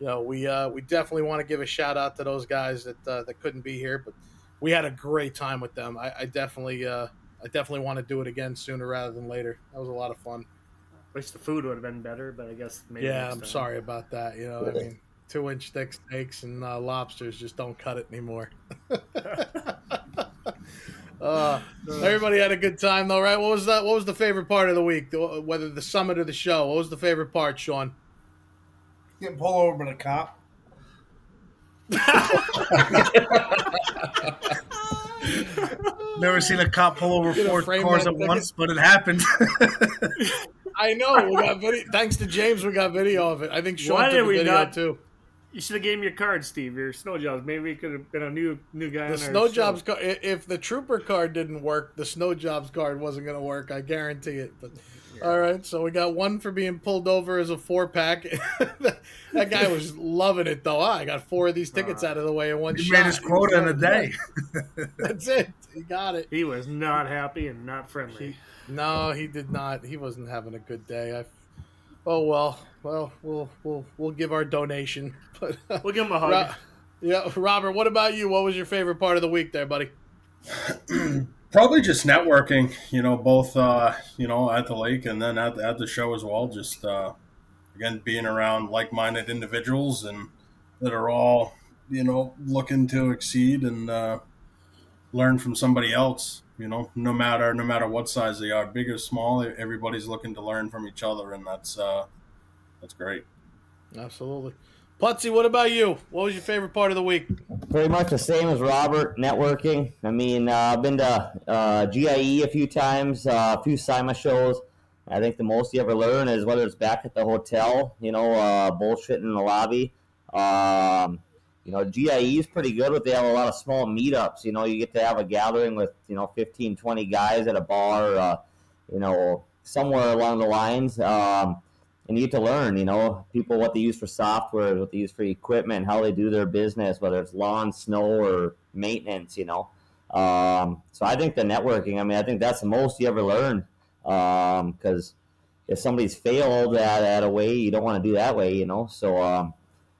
A: you know, we uh, we definitely want to give a shout out to those guys that uh, that couldn't be here, but we had a great time with them. I, I definitely, uh, I definitely want to do it again sooner rather than later. That was a lot of fun.
C: I wish the food would have been better, but I guess maybe
A: yeah, I'm
C: time.
A: sorry about that. You know, what I mean, two inch thick steaks and uh, lobsters just don't cut it anymore. uh, everybody had a good time though, right? What was that? What was the favorite part of the week? Whether the summit or the show? What was the favorite part, Sean?
E: Getting pulled over by the cop. Never seen a cop pull over four cars at
A: ticket?
E: once, but it happened.
A: I know we got video. Thanks to James, we got video of it. I think Sean
C: Why
A: took
C: did we
A: video
C: not-
A: too.
C: You should have gave him your card, Steve. Your SnowJobs. Maybe it could have been a new new guy.
A: The
C: on
A: snow
C: show.
A: jobs card. If the trooper card didn't work, the SnowJobs card wasn't going to work. I guarantee it. But All right, so we got one for being pulled over as a four pack. that guy was loving it though. Ah, I got four of these tickets uh, out of the way in one
E: He
A: shot.
E: made his quota in a day.
A: That's it. He got it.
C: He was not happy and not friendly.
A: No, he did not. He wasn't having a good day. I. Oh well, well we'll we'll we'll give our donation. But uh,
C: We'll give him a hug.
A: Ro- yeah, Robert. What about you? What was your favorite part of the week, there, buddy?
F: Probably just networking, you know, both uh, you know at the lake and then at at the show as well. Just uh, again being around like-minded individuals and that are all you know looking to exceed and uh, learn from somebody else. You know, no matter no matter what size they are, big or small, everybody's looking to learn from each other, and that's uh, that's great.
A: Absolutely. Putsy, what about you? What was your favorite part of the week?
H: Pretty much the same as Robert, networking. I mean, uh, I've been to uh, GIE a few times, uh, a few SIMA shows. I think the most you ever learn is whether it's back at the hotel, you know, uh, bullshitting in the lobby. Um, you know, GIE is pretty good, but they have a lot of small meetups. You know, you get to have a gathering with, you know, 15, 20 guys at a bar, uh, you know, somewhere along the lines. Um, and you get to learn, you know, people what they use for software, what they use for equipment, how they do their business, whether it's lawn, snow, or maintenance, you know. Um, so I think the networking, I mean, I think that's the most you ever learn. Because if somebody's failed at, at a way, you don't want to do that way, you know. So um,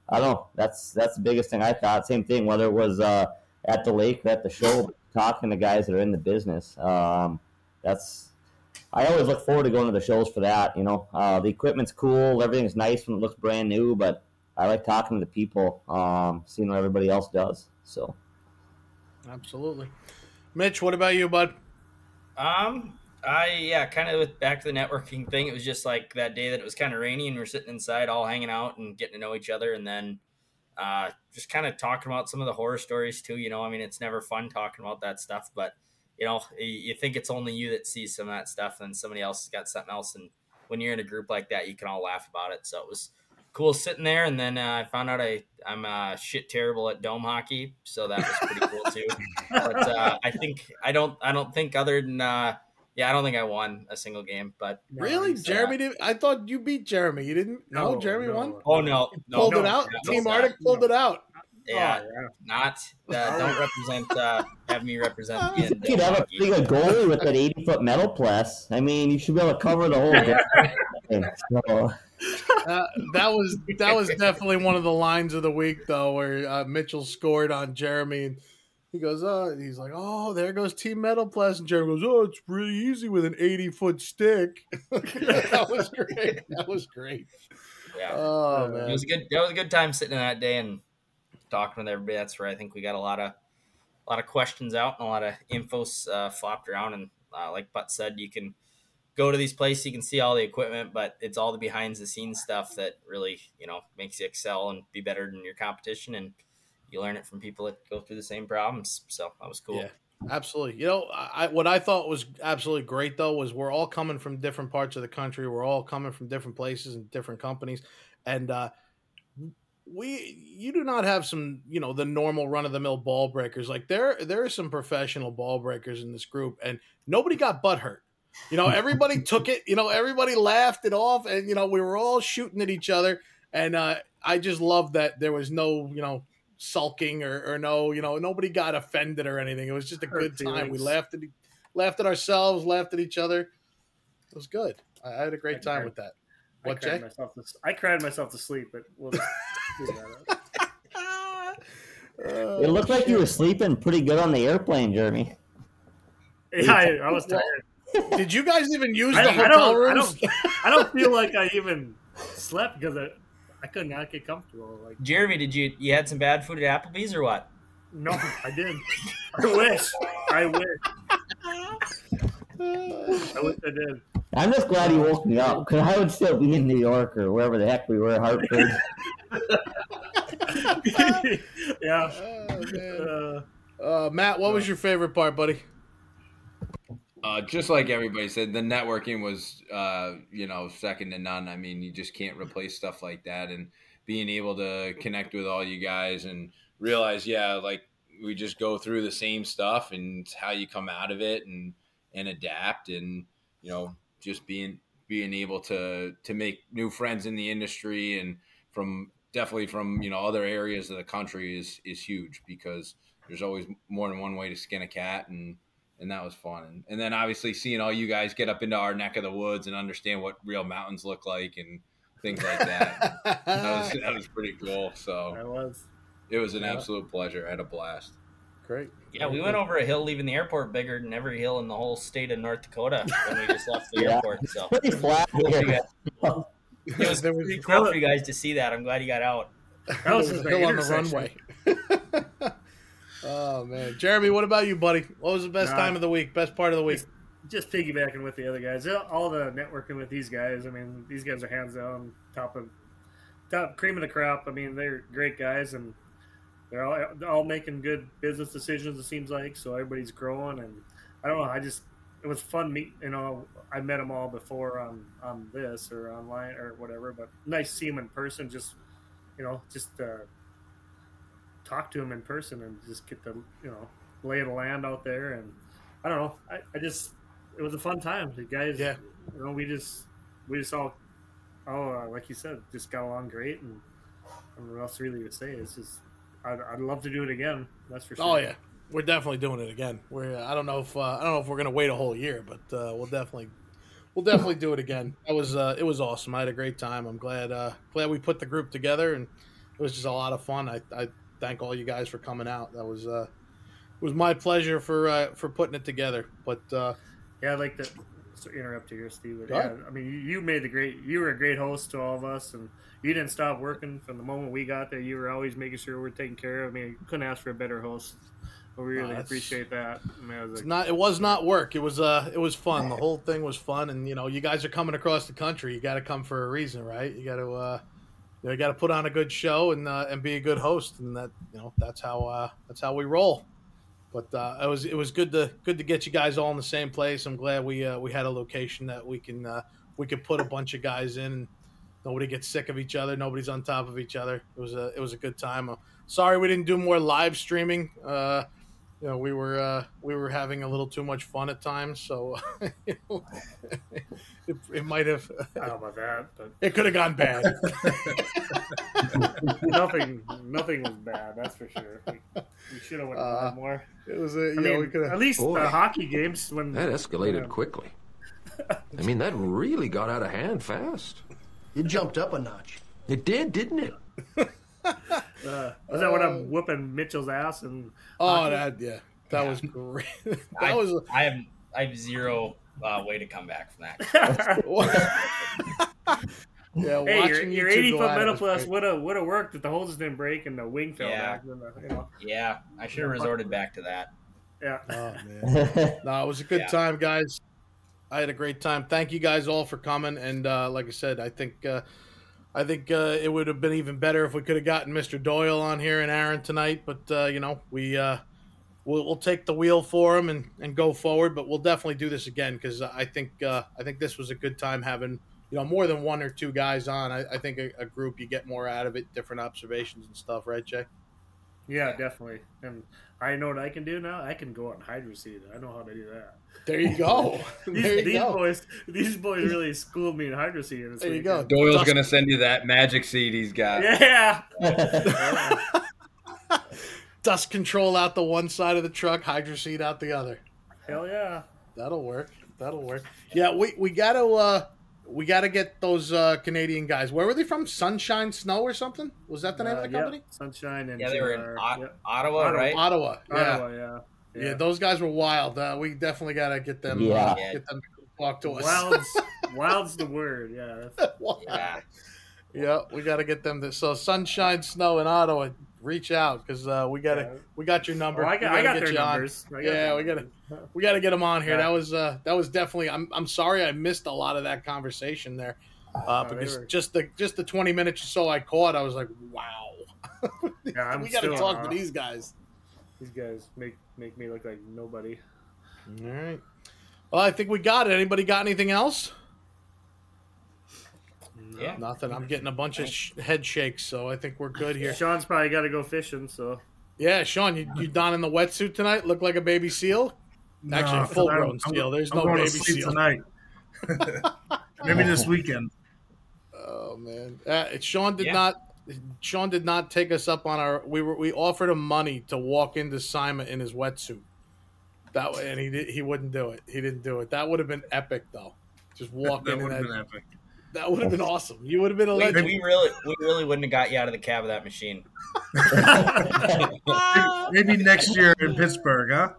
H: I don't know. That's that's the biggest thing I thought. Same thing, whether it was uh, at the lake or at the show, talking to guys that are in the business. Um, that's I always look forward to going to the shows for that. You know, uh, the equipment's cool, everything's nice when it looks brand new, but I like talking to the people, um, seeing what everybody else does. So
A: Absolutely. Mitch, what about you, bud?
G: Um, I yeah, kind of with back to the networking thing. It was just like that day that it was kind of rainy and we are sitting inside, all hanging out and getting to know each other, and then uh, just kind of talking about some of the horror stories too. You know, I mean, it's never fun talking about that stuff, but you know, you think it's only you that sees some of that stuff, and somebody else has got something else. And when you're in a group like that, you can all laugh about it. So it was cool sitting there. And then uh, I found out I I'm uh, shit terrible at dome hockey, so that was pretty cool too. But uh, I think I don't I don't think other than uh, yeah, I don't think I won a single game. But
A: Really,
G: so-
A: Jeremy? Did, I thought you beat Jeremy. You didn't? No,
C: No,
A: Jeremy
C: no.
A: won.
G: oh no, no,
A: pulled
G: no,
A: it out.
G: no,
A: Team
G: no,
A: Arctic pulled it out.
G: Yeah,
C: Oh, yeah.
G: not uh, don't represent uh, have me represent
H: you
G: in
H: think have a
G: hockey.
H: pretty goalie with that 80 foot Metal-Pless. I mean, you should be able to cover the whole game. So,
A: Uh, that was that was definitely one of the lines of the week, though, where uh, Mitchell scored on Jeremy, and he goes, "Oh, he's like, oh, there goes Team Metal-Pless," and Jeremy goes, "Oh, it's really easy with an eighty foot stick." that was great. That was great.
G: Yeah.
A: Oh man,
G: It
A: man,
G: was a good. That was a good time sitting in that day and talking with everybody. That's where I think we got a lot of a lot of questions out and a lot of info uh, flopped around. And uh, like Butt said, you can go to these places, you can see all the equipment, but it's all the behind the scenes stuff that really you know makes you excel and be better than your competition. And you learn it from people that go through the same problems. So that was cool.
A: Yeah. Absolutely. You know, I, what I thought was absolutely great though was we're all coming from different parts of the country. We're all coming from different places and different companies, and uh, we you do not have some you know the normal run of the mill ball breakers. Like there there are some professional ball breakers in this group, and nobody got butt hurt. You know, everybody took it. You know, everybody laughed it off, and you know we were all shooting at each other. And uh, I just love that there was no you know sulking or, or no, you know, nobody got offended or anything. It was just a good time. We laughed at laughed at ourselves, laughed at each other. It was good. I, I had a great time with that.
C: I cried
A: Jay?
C: myself to, I cried myself to sleep, but we'll just that up.
H: Uh, it looked like you were sleeping pretty good on the airplane, Jeremy.
C: Yeah, I, I was tired.
A: Did you guys even use
C: I,
A: the
C: I
A: hotel
C: don't, I
A: rooms?
C: don't, I don't feel like I even slept because I, I could not get comfortable. Like,
G: Jeremy, did you you had some bad food at Applebee's or what?
C: no, I didn't. I wish. I wish. I wish I did.
H: I'm just glad he woke me up because I would still be in New York or wherever the heck we were, Hartford.
C: yeah.
A: Oh, man.
C: Uh,
A: Uh, Matt, what was your favorite part, buddy?
D: Uh, just like everybody said, the networking was, uh, you know, second to none. I mean, you just can't replace stuff like that. And being able to connect with all you guys and realize, yeah, like we just go through the same stuff and it's how you come out of it and and adapt and you know just being being able to to make new friends in the industry and from definitely from you know other areas of the country is is huge because there's always more than one way to skin a cat and and that was fun. And, and then obviously seeing all you guys get up into our neck of the woods and understand what real mountains look like and things like that. That was that was pretty cool. So
C: it was.
D: it was an
A: Yeah.
D: absolute pleasure. I had a blast
A: Great.
G: Yeah, we went over a hill leaving the airport bigger than every hill in the whole state of North Dakota when we just left the
H: Yeah.
G: airport. So
H: Pretty flat
G: Cool for you
H: here.
G: it was
A: There was-
G: pretty cool for you guys to see that. I'm glad you got out.
C: That was
A: There
C: just
A: hill on the runway. oh man, Jeremy, what about you, buddy? What was the best
C: Nah.
A: time of the week? Best part of the week?
C: Just piggybacking with the other guys, all the networking with these guys. I mean, these guys are hands down top of top cream of the crop. I mean, they're great guys, and they're all, they're all making good business decisions. It seems like so everybody's growing, and I don't know. I just it was fun meet. You know, I met them all before on on this or online or whatever, but nice to see them in person. Just you know, just uh, talk to them in person and just get the you know lay of the land out there and I don't know. I, I just it was a fun time. The guys,
A: Yeah.
C: you know, we just we just all, oh, uh, like you said, just got along great, and I don't know what else really to say. It's just I'd, I'd love to do it again. That's for sure.
A: Oh yeah, we're definitely doing it again. We're I don't know if uh, I don't know if we're gonna wait a whole year, but uh, we'll definitely we'll definitely do it again. That was uh, it was awesome. I had a great time. I'm glad uh, glad we put the group together, and it was just a lot of fun. I, I thank all you guys for coming out. That was uh, it was my pleasure for uh, for putting it together. But uh,
C: Yeah, I'd like to interrupt you here, Steve. But yeah. I mean, you- made the great. You were a great host to all of us, and you didn't stop working from the moment we got there. You were always making sure we're taken care of. I mean, you couldn't ask for a better host. But we really
A: that's-
C: appreciate that. I mean, I was like,
A: not. It was not work. It was. Uh. It was fun. The whole thing was fun, and you know, you guys are coming across the country. You got to come for a reason, right? You got to. Uh, you, know, you got to put on a good show and uh, and be a good host, and that you know that's how uh, that's how we roll. But uh, it was it was good to good to get you guys all in the same place. I'm glad we uh, we had a location that we can uh, we could put a bunch of guys in. and Nobody gets sick of each other. Nobody's on top of each other. It was a it was a good time. Sorry we didn't do more live streaming. Uh, you know we were uh, we were having a little too much fun at times so you know, it, it might have
C: I don't know about that, but
A: it could have gone bad
C: nothing, nothing was bad. That's for sure. We, we should have went
A: uh,
C: more.
A: It was a you
C: I
A: know we could
C: at least
K: Boy.
C: the hockey games when
K: That escalated
C: Yeah.
K: quickly. I mean, that really got out of hand fast.
L: It jumped up a notch.
K: It did, didn't it?
C: uh, was that when I'm whooping Mitchell's ass and
A: oh
C: hockey?
A: that yeah that was great that
G: I,
A: was
G: I have I have zero uh, way to come back from that.
A: yeah
C: hey, your,
A: watching
C: your
A: you
C: 80 foot
A: Metal-Pless
C: would have would have worked if the hoses didn't break and the wing fell
G: Yeah.
C: back. the- You know,
G: Yeah, I should have resorted back to that.
C: yeah.
A: oh man no it was a good
G: Yeah.
A: time guys I had a great time thank you guys all for coming and uh, like I said I think uh, I think uh, it would have been even better if we could have gotten Mr. Doyle on here and Aaron tonight, but uh, you know we uh, we'll, we'll take the wheel for him and, and go forward. But we'll definitely do this again because I think uh, I think this was a good time having you know more than one or two guys on. I, I think a, a group you get more out of it, different observations and stuff, right, Jay?
C: Yeah, definitely. And I know what I can do now. I can go on hydro seed. I know how to do that.
A: There you go.
C: These,
A: there you
C: these
A: go.
C: boys, these boys really schooled me in hydro seed. This
A: There you go.
D: Doyle's
A: Dust-
D: gonna send you that magic seed he's got.
C: Yeah.
A: Dust control out the one side of the truck, hydro seed out the other.
C: Hell yeah.
A: That'll work. That'll work. Yeah, we we gotta uh we gotta get those uh Canadian guys. Where were they from? Sunshine Snow or something? Was that the name
C: Uh,
A: of the
C: yep.
A: company?
C: Sunshine and
G: Yeah, they were in
C: GR.
G: Ot-
C: Yep.
G: Ottawa,
C: Ottawa.
G: right?
A: Ottawa. Yeah.
C: Ottawa, yeah.
A: yeah. those guys were wild. Uh, we definitely gotta get them.
H: Yeah.
A: Uh, get them to talk to us.
C: Wild's, wild's the word. Yeah. that's-
G: Yeah.
A: yeah, we gotta get them. To, so Sunshine Snow in Ottawa, reach out because uh, we gotta
C: Yeah.
A: we got your number.
C: Oh, I got, I got
A: get
C: their
A: you on.
C: numbers. I got
A: Yeah,
C: their
A: we gotta- We got to get them on here.
C: Yeah.
A: That was uh, that was definitely. I'm I'm sorry I missed a lot of that conversation there, uh,
C: Oh,
A: because
C: were-
A: just the just the 20 minutes or so I caught, I was like, wow,
C: Yeah, I'm
A: we got to talk to these guys.
C: These guys make make me look like nobody.
A: All right. Well, I think we got it. Anybody got anything else?
G: Yeah.
A: Nothing. I'm getting a bunch of sh- head shakes, so I think we're good here.
C: Sean's probably got to go fishing, so
A: Yeah, Sean, you, you donning the wetsuit tonight? Look like a baby seal? Actually,
E: No,
A: a full grown seal. There's
E: I'm
A: no
E: going
A: baby
E: to sleep
A: seal.
E: tonight. Maybe this weekend.
A: Oh man, uh, Sean did
G: Yeah.
A: not. Sean did not take us up on our. We were we offered him money to walk into SIMA in his wetsuit. That way, and he did, he wouldn't do it. He didn't do it. That would have been epic though. Just walk
E: That
A: in
E: would have
A: that,
E: been epic.
A: That would have been oh. awesome. You would have been a
G: We,
A: legend.
G: we really, we really wouldn't have got you out of the cab of that machine.
E: Maybe next year in Pittsburgh, huh?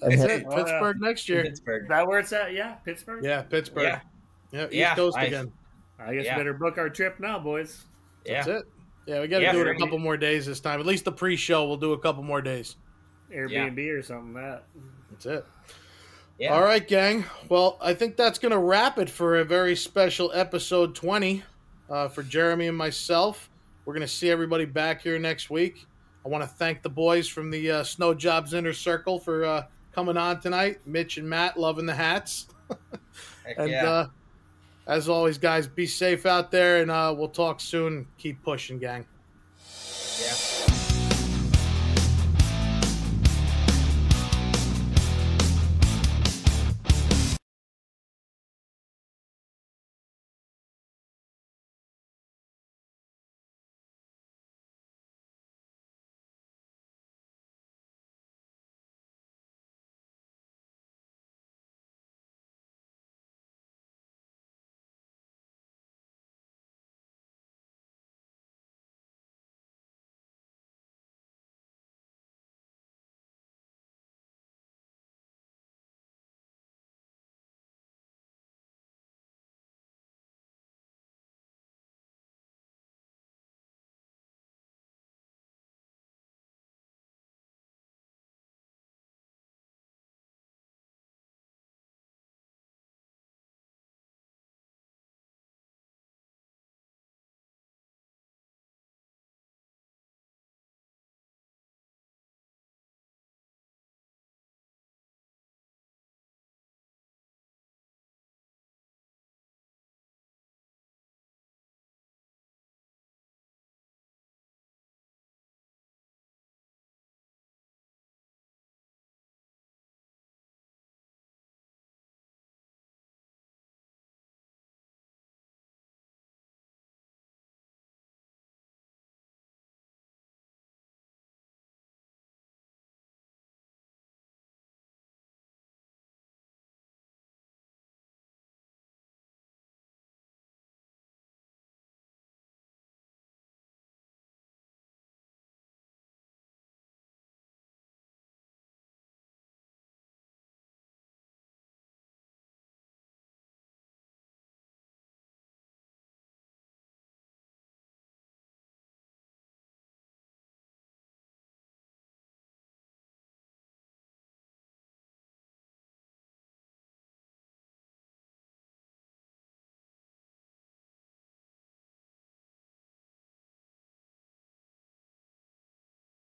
A: That's it.
C: Oh, yeah.
A: Pittsburgh next year.
G: Pittsburgh.
C: Is that where it's at? Yeah, Pittsburgh.
A: Yeah, Pittsburgh.
G: Yeah.
A: Yeah, East
G: Yeah,
A: Coast
G: I-
A: again.
C: I guess
G: Yeah.
C: we better book our trip now, boys.
G: Yeah.
A: It. Yeah, we got to
G: Yeah,
A: do it
G: sure.
A: a couple more days this time. At least the pre-show, we'll do a couple more days.
C: Airbnb or something. That.
A: That's it.
G: Yeah.
A: All right, gang. Well, I think that's going to wrap it for a very special episode 20 uh, for Jeremy and myself. We're going to see everybody back here next week. I want to thank the boys from the uh, SnowJobs Inner Circle for uh, coming on tonight. Mitch and Matt loving the hats. And
G: yeah.
A: uh, as always, guys, be safe out there, and uh, we'll talk soon. Keep pushing, gang.
G: yeah.